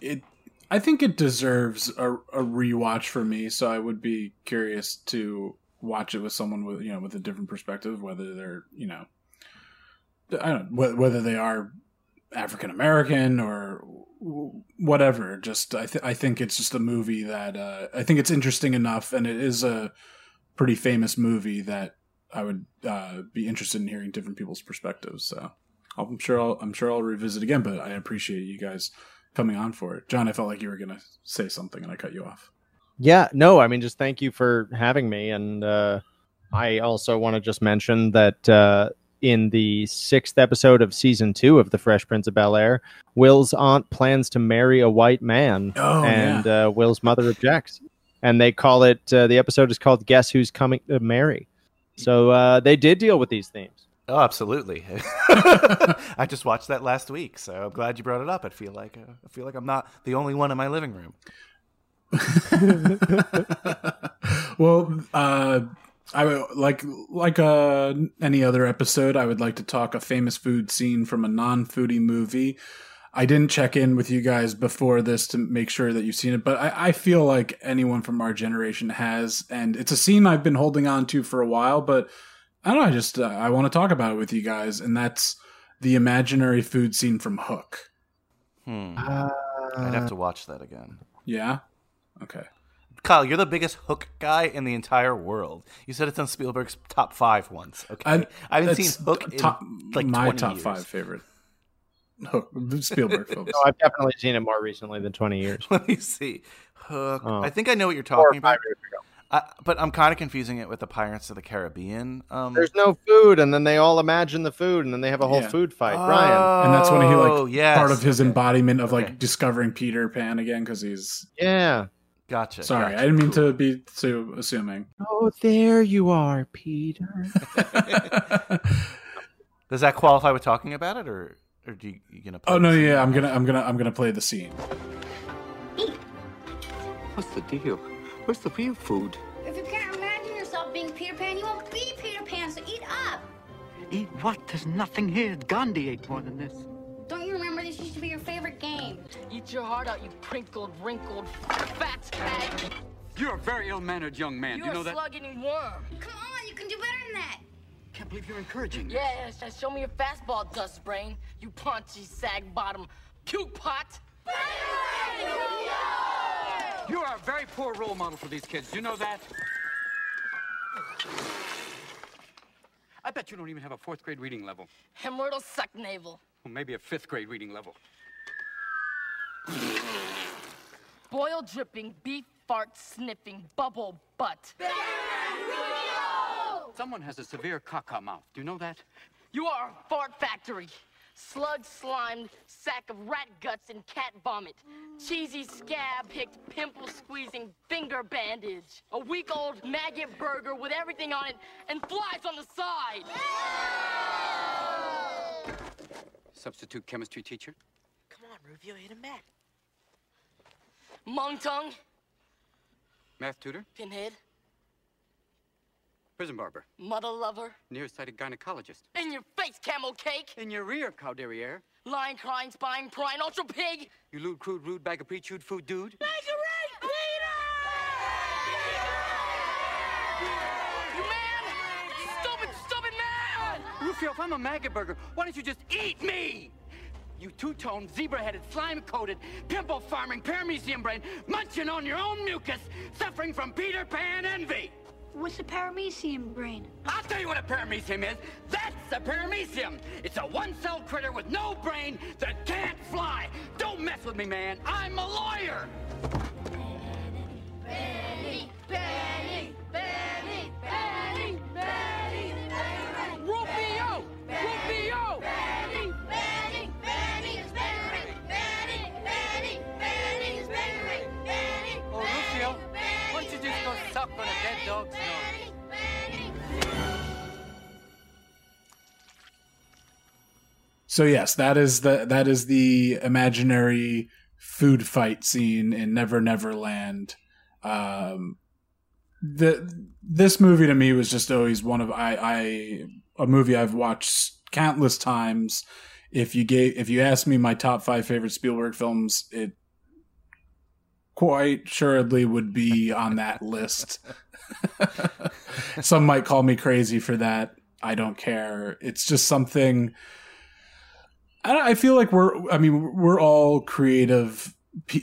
it, I think it deserves a, a rewatch for me. So I would be curious to watch it with someone with you know with a different perspective, whether they're you know, I don't know, whether they are African American or whatever. Just I th- I think it's just a movie that uh, I think it's interesting enough, and it is a pretty famous movie that I would uh, be interested in hearing different people's perspectives. So I'm sure I'll I'm sure I'll revisit again. But I appreciate you guys coming on for it, John. I felt like you were gonna say something, and I cut you off. Yeah, no, I mean, just thank you for having me. And uh, I also want to just mention that uh, in the sixth episode of season two of The Fresh Prince of Bel Air, Will's aunt plans to marry a white man, Oh, and uh, Will's mother objects. And they call it, uh, the episode is called Guess Who's Coming to Marry. So uh, they did deal with these themes. Oh, absolutely. I just watched that last week, so I'm glad you brought it up. I feel like uh, I feel like I'm not the only one in my living room. well, uh, I would like like uh, any other episode. I would like to talk a famous food scene from a non-foodie movie. I didn't check in with you guys before this to make sure that you've seen it, but I, I feel like anyone from our generation has, and it's a scene I've been holding on to for a while. But I don't know. I just uh, I want to talk about it with you guys, and that's the imaginary food scene from Hook. Hmm. Uh, I'd have to watch that again. Yeah. Okay. Kyle, you're the biggest Hook guy in the entire world. You said it's on Spielberg's top five once. Okay, I, haven't seen Hook in top, like my 20 top years. five favorite No, Spielberg films. no, I've definitely seen it more recently than 20 years. Let me see. Hook. Oh. I think I know what you're talking about. five years ago. I, but I'm kind of confusing it with the Pirates of the Caribbean. Um, There's no food, and then they all imagine the food, and then they have a whole Yeah. food fight. Brian. and that's when he Oh, like yes. part of his Okay. embodiment of like Okay. discovering Peter Pan again because he's Yeah. Gotcha. sorry. gotcha. I didn't mean Cool. to be too assuming. Oh, there you are, Peter. Does that qualify with talking about it, or or do you, you gonna? play oh no, yeah, I'm gonna I'm gonna I'm gonna play the scene. What's the deal? Where's the real food? If you can't imagine yourself being Peter Pan, you won't be Peter Pan, so eat up. Eat what? There's nothing here. Gandhi ate more than this. Don't you remember this used to be your favorite game? Eat your heart out, you crinkled, wrinkled, fat hag. You're a very ill-mannered young man. Do You're you know a that? slug-eating worm. Come on, you can do better than that. Can't believe you're encouraging. Yes, yeah, show me your fastball, dust brain. You paunchy, sag bottom, puke pot. You are a very poor role model for these kids. Do you know that? I bet you don't even have a fourth grade reading level. Hemorrhoidal suck navel. Well, maybe a fifth grade reading level. Boil dripping, beef fart sniffing, bubble butt. Someone has a severe caca mouth. Do you know that? You are a fart factory. Slug slimed sack of rat guts and cat vomit. Cheesy scab picked pimple squeezing finger bandage. A week old maggot burger with everything on it and flies on the side. Substitute chemistry teacher? Come on, Rufio, hit him back. Mung tongue, Math tutor? pinhead, Prison barber? mother lover. Nearsighted gynecologist? In your face, camel cake. In your rear, cow derriere? Lion crying, spying, prying, ultra pig. You lewd, crude, rude, bag of pre-chewed food dude? Masquerade Peter! You man! Stupid, stupid man! Rufio, if I'm a maggot burger, why don't you just eat me? You two-toned, zebra-headed, slime-coated, pimple farming, paramecium brain, munching on your own mucus, suffering from Peter Pan envy. What's a paramecium brain? I'll tell you what a paramecium is. That's a paramecium. It's a one-celled critter with no brain that can't fly. Don't mess with me, man. I'm a lawyer. Benny, Benny, Benny, Benny, Benny, Benny, suck on a dead dog's nose? Benny, Benny. So yes, that is the that is the imaginary food fight scene in Never Never Land. Um, the this movie to me was just always one of I, I a movie I've watched countless times. If you gave if you asked me my top five favorite Spielberg films, it quite assuredly would be on that list. Some might call me crazy for that. I don't care. It's just something. I, feel like we're. I mean, we're all creative,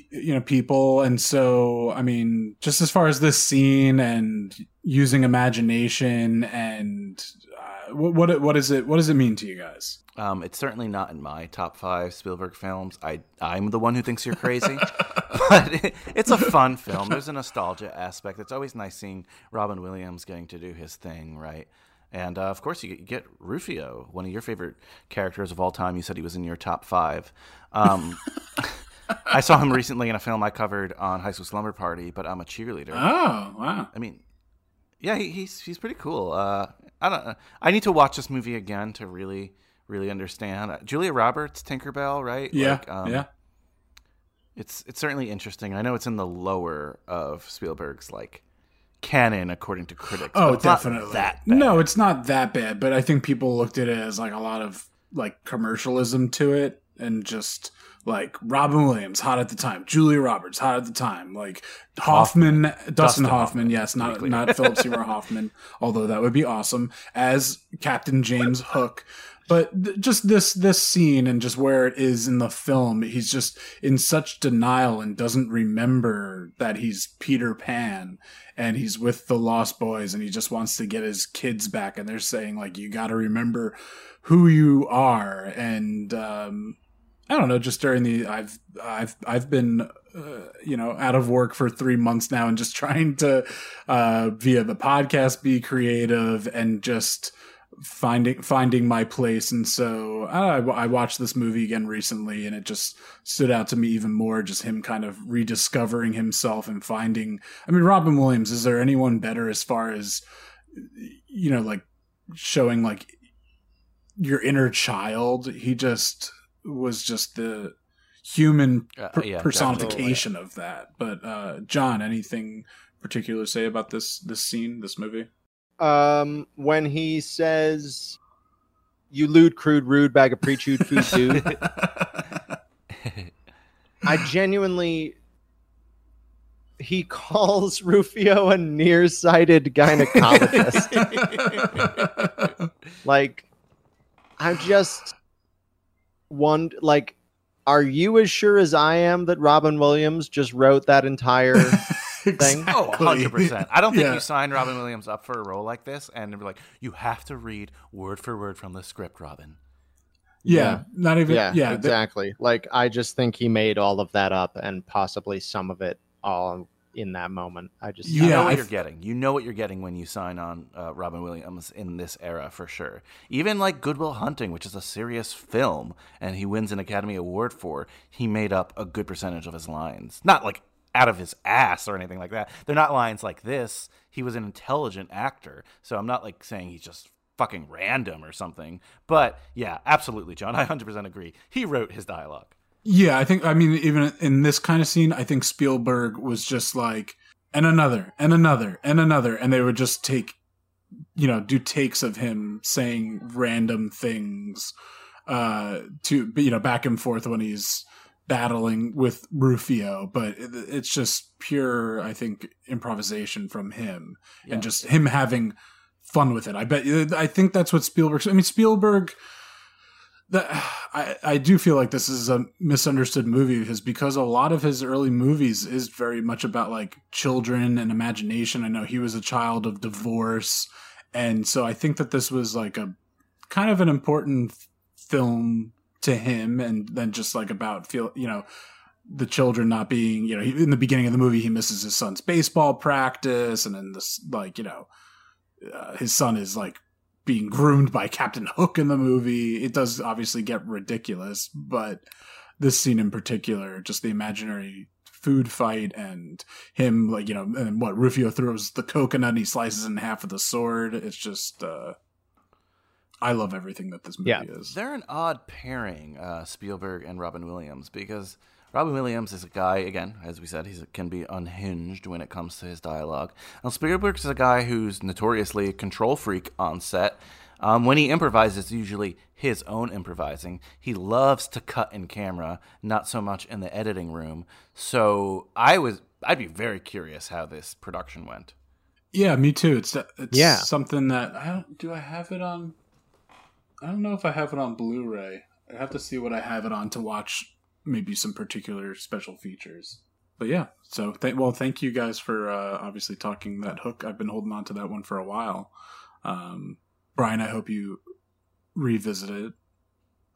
you know, people, and so I mean, just as far as this scene and using imagination and uh, what what what is it? What does it mean to you guys? Um, it's certainly not in my top five Spielberg films. I I'm the one who thinks you're crazy, but it, it's a fun film. There's a nostalgia aspect. It's always nice seeing Robin Williams getting to do his thing, right? And uh, of course, you get- Rufio, one of your favorite characters of all time. You said he was in your top five. Um, I saw him recently in a film I covered on High School Slumber Party, but I'm a cheerleader. Oh wow! I mean, yeah, he, he's he's pretty cool. Uh, I don't. I need to watch this movie again to really really understand. Uh, Julia Roberts, Tinkerbell, right? Yeah, Like, um, yeah. It's it's certainly interesting. I know it's in the lower of Spielberg's like canon according to critics. but Oh, definitely. that bad. No, it's not that bad, but I think people looked at it as like a lot of like commercialism to it and just like Robin Williams hot at the time, Julia Roberts hot at the time, like Hoffman, Dustin, Dustin Hoffman, Hoffman, yes, not not Philip Seymour Hoffman, although that would be awesome as Captain James Hook. But th- just this this scene and just where it is in the film, he's just in such denial and doesn't remember that he's Peter Pan and he's with the Lost Boys and he just wants to get his kids back and they're saying like you got to remember who you are. And um I don't know just during the I've I've I've been uh, you know out of work for 3 months now and just trying to uh via the podcast be creative and just finding finding my place. And so I, I watched this movie again recently and it just stood out to me even more just him kind of rediscovering himself and finding i mean robin williams is there anyone better as far as you know like showing like your inner child? He just was just the human Uh, yeah, personification of that. But uh john anything particular to say about this this scene this movie Um, when he says, "You lewd, crude, rude bag of pre-chewed food, dude." I genuinely he calls Rufio a nearsighted gynecologist. like I'm just one like are you as sure as I am that Robin Williams just wrote that entire thing? Oh, 100%. I don't think Yeah. you sign Robin Williams up for a role like this and be like, you have to read word for word from the script, Robin. yeah, Yeah. not even. yeah, Yeah, th- exactly. Like I just think he made all of that up and possibly some of it all in that moment. I just You Yeah, know what I you're getting. You know what you're getting when you sign on uh, Robin Williams in this era for sure. Even like Good Will Hunting, which is a serious film, and he wins an Academy Award for, he made up a good percentage of his lines. Not like out of his ass or anything like that. They're not lines like this. He was an intelligent actor, so I'm not like saying he's just fucking random or something. But yeah, absolutely, John. I 100% agree. He wrote his dialogue. Yeah, I think I mean even in this kind of scene, I think Spielberg was just like and another and another and another and they would just take you know, do takes of him saying random things uh to you know back and forth when he's battling with Rufio, but it's just pure I think improvisation from him Yeah. and just him having fun with it. I bet uh, I think that's what Spielberg I mean Spielberg that I, I do feel like this is a misunderstood movie because because a lot of his early movies is very much about like children and imagination. I know he was a child of divorce, and so I think that this was like a kind of an important film to him, and then just like about feel you know the children not being you know in the beginning of the movie he misses his son's baseball practice, and then this like you know uh, his son is like being groomed by Captain Hook in the movie. It does obviously get ridiculous, but this scene in particular, just the imaginary food fight and him like, you know, and what Rufio throws the coconut and he slices in half with a sword. It's just uh I love everything that this movie Yeah. is. They're an odd pairing, uh, Spielberg and Robin Williams, because Robin Williams is a guy, again, as we said, he can be unhinged when it comes to his dialogue. And Spielberg is a guy who's notoriously a control freak on set. Um, when he improvises, it's usually his own improvising. He loves to cut in camera, not so much in the editing room. So I was, I'd be very curious how this production went. Yeah, me too. It's it's Yeah. something that I don't do I have it on I don't know if I have it on Blu-ray. I have to see what I have it on to watch maybe some particular special features. But yeah, so th- well, thank you guys for uh, obviously talking that hook. I've been holding on to that one for a while. Um, Brian, I hope you revisit it.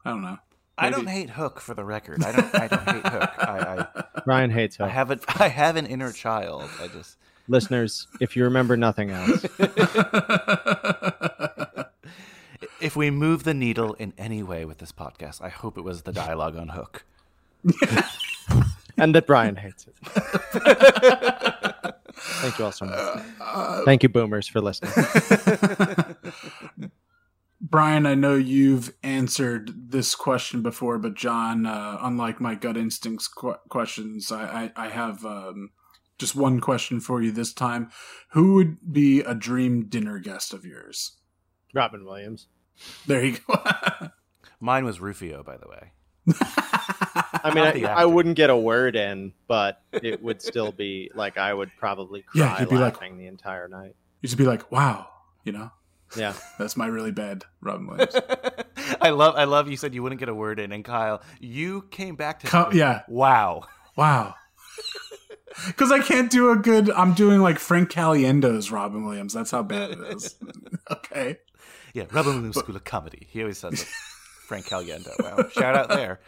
I don't know. I don't hate Hook for the record. I don't. I don't hate Hook. I, I, Ryan hates I Hook. have a, I have an inner child. I just Listeners, if you remember nothing else, if we move the needle in any way with this podcast, I hope it was the dialogue on Hook. and that Brian hates it. Thank you all so much. Thank you, boomers, for listening. Brian, I know you've answered this question before, but John, uh, unlike my gut instincts qu- questions, I, I, I have um, just one question for you this time. Who would be a dream dinner guest of yours? Robin Williams. There you go. Mine was Rufio, by the way. I mean, I, I wouldn't get a word in, but it would still be like I would probably Yeah, cry you'd be like- laughing the entire night. you should be like, wow, you know, Yeah. that's my really bad Robin Williams. I love. I love. You said you wouldn't get a word in, and Kyle, you came back to Co- me. yeah. Wow. Wow. Because I can't do a good. I'm doing like Frank Caliendo's Robin Williams. That's how bad it is. okay. Yeah, Robin Williams School of Comedy. He always says it. Frank Caliendo. Wow. Shout out there.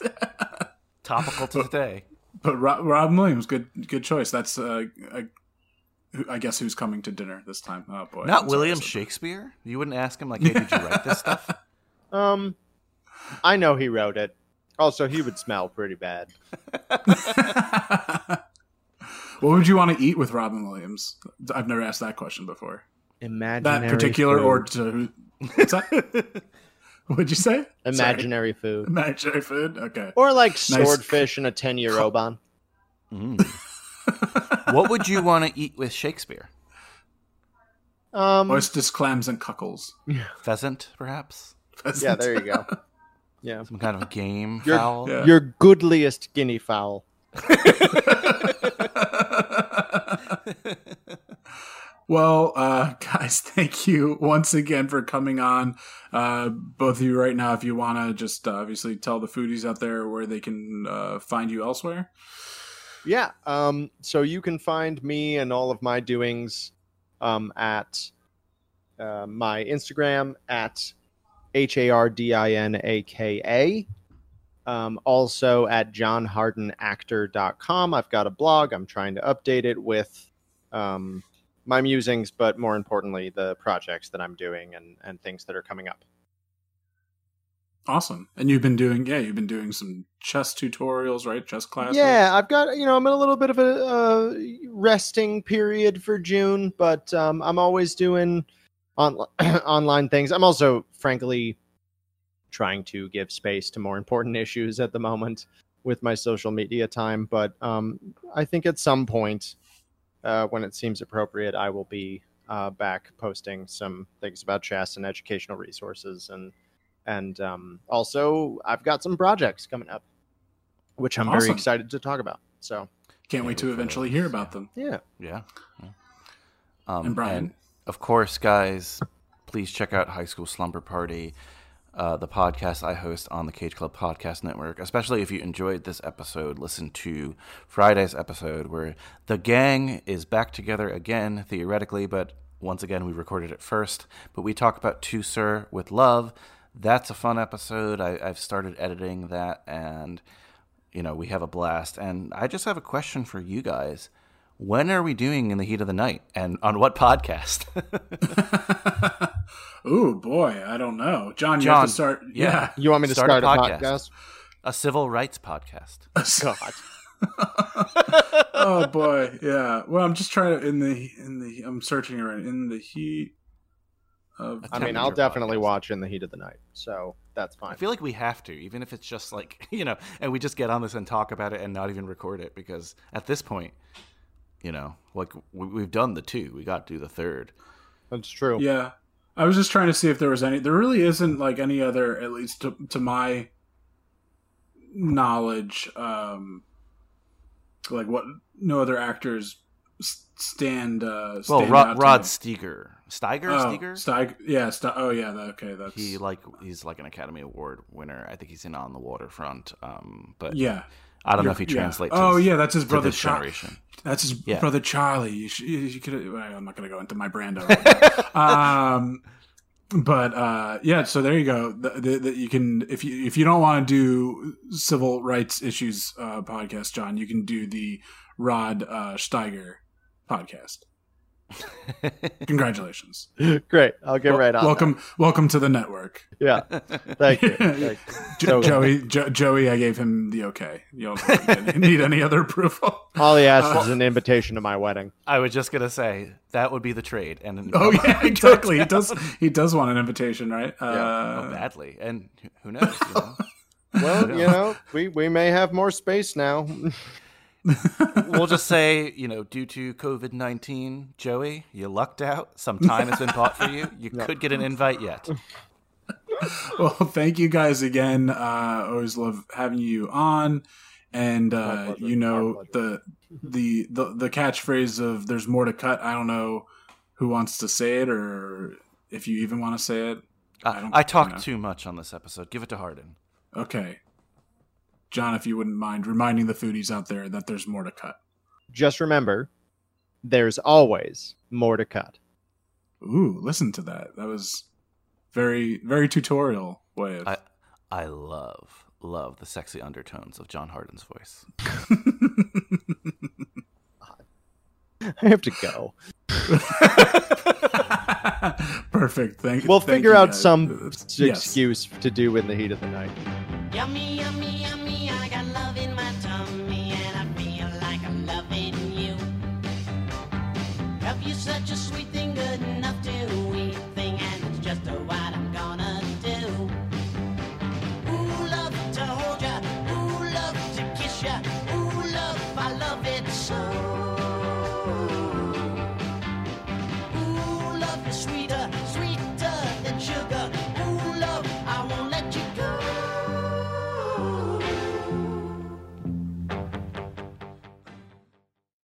Topical to today. But Ro- Robin Williams, good good choice. That's uh, I, I guess who's coming to dinner this time. Oh boy, Not I'm William I Shakespeare. You wouldn't ask him like, "Hey, did you write this stuff?" Um, I know he wrote it. Also, he would smell pretty bad. what would you want to eat with Robin Williams? I've never asked that question before. Imaginary That particular food. or to? What's that? What'd you say? imaginary Sorry. food, Imaginary food. Okay. or like swordfish and a ten year Oban. Mm. what would you want to eat with Shakespeare? Um, Oysters, clams, and cockles. Pheasant, perhaps. yeah, there you go. Yeah. Some kind of game You're- fowl. Yeah. Your goodliest guinea fowl. Well, uh, guys, thank you once again for coming on. Uh, both of you right now, if you want to just uh, obviously tell the foodies out there where they can uh, find you elsewhere. Yeah. Um, so you can find me and all of my doings um, at uh, my Instagram at H A R D I N A K A. Um, also at johnhardenactor.com. I've got a blog. I'm trying to update it with um, my musings, but more importantly, the projects that I'm doing and, and things that are coming up. Awesome. And you've been doing, yeah, you've been doing some chess tutorials, right? Chess classes. Yeah, I've got you know I'm in a little bit of a uh, resting period for June, but um, I'm always doing on- online things. I'm also, frankly, trying to give space to more important issues at the moment with my social media time. But um, I think at some point, uh, when it seems appropriate, I will be uh, back posting some things about chess and educational resources and and um, also I've got some projects coming up, which I'm very excited to talk about. So Can't wait to eventually hear about them. yeah, Yeah. yeah. Um, And Brian? of course, guys, please check out High School Slumber Party, uh, the podcast I host on the Cage Club Podcast Network. Especially if you enjoyed this episode, listen to Friday's episode where the gang is back together again, theoretically, but once again, we recorded it first. But we talk about To Sir with Love. That's a fun episode. I, I've started editing that and you know, we have a blast. And I just have a question for you guys. When are we doing In the Heat of the Night? And on what podcast? Ooh, boy, I don't know. John, you have John, to start. yeah. Yeah. you want me to Start start, a a podcast. podcast? a civil rights podcast. God, oh boy, yeah. Well, I'm just trying to in the in the I'm searching around in the heat of. I mean, I'll definitely podcast. watch in the heat of the night, so that's fine. I feel like we have to, even if it's just like, you know, and we just get on this and talk about it and not even record it because at this point, you know, like we, we've done the two, we got to do the third. That's true. Yeah, I was just trying to see if there was any. There really isn't like any other, at least to, to my knowledge, um, like what no other actors stand. Uh, Well, stand out Rod, Rod. Steiger, Steiger, Oh, Steiger. Steig- yeah, Ste- oh yeah, that, okay, that's he like he's like an Academy Award winner. I think he's in On the Waterfront. Um, but yeah. I don't know if he yeah. translates. Oh his- yeah, that's his brother. Char- generation. That's his Yeah. brother Charlie. You, should, you could. I'm not going to go into my Brando. now. um, but uh, yeah, so there you go. The, the, the, you can if you if you don't want to do civil rights issues uh, podcast, John, you can do the Rod uh, Steiger podcast. Congratulations. Great. I'll get right on. welcome, welcome to the network. Yeah. Thank you. Thank you. Jo- Joey, jo- Joey, I gave him the okay. You don't need any other approval. All he asks is an invitation to my wedding. I was just gonna say that would be the trade, and Oh yeah, exactly. He does. He does want an invitation, right? Oh, Uh, badly, and who- who knows? You know? Well, you know, we, we may have more space now. We'll just say, you know, due to COVID nineteen, Joey, you lucked out. Some time has been bought for you. You could get an invite yet. well, thank you guys again. Uh, always love having you on, and uh, you know the, the the the catchphrase of "There's more to cut." I don't know who wants to say it, or if you even want to say it. I I, I talked you know. too much on this episode. Give it to Harden. Okay, John, if you wouldn't mind reminding the foodies out there that there's more to cut. Just remember, there's always more to cut. Ooh, listen to that. That was very very tutorial way of. I I love love the sexy undertones of John Harden's voice. I have to go. Perfect. Thank. You. We'll thank figure you, out guys. some yes. excuse to do in the heat of the night. Yummy, yummy, yummy, such a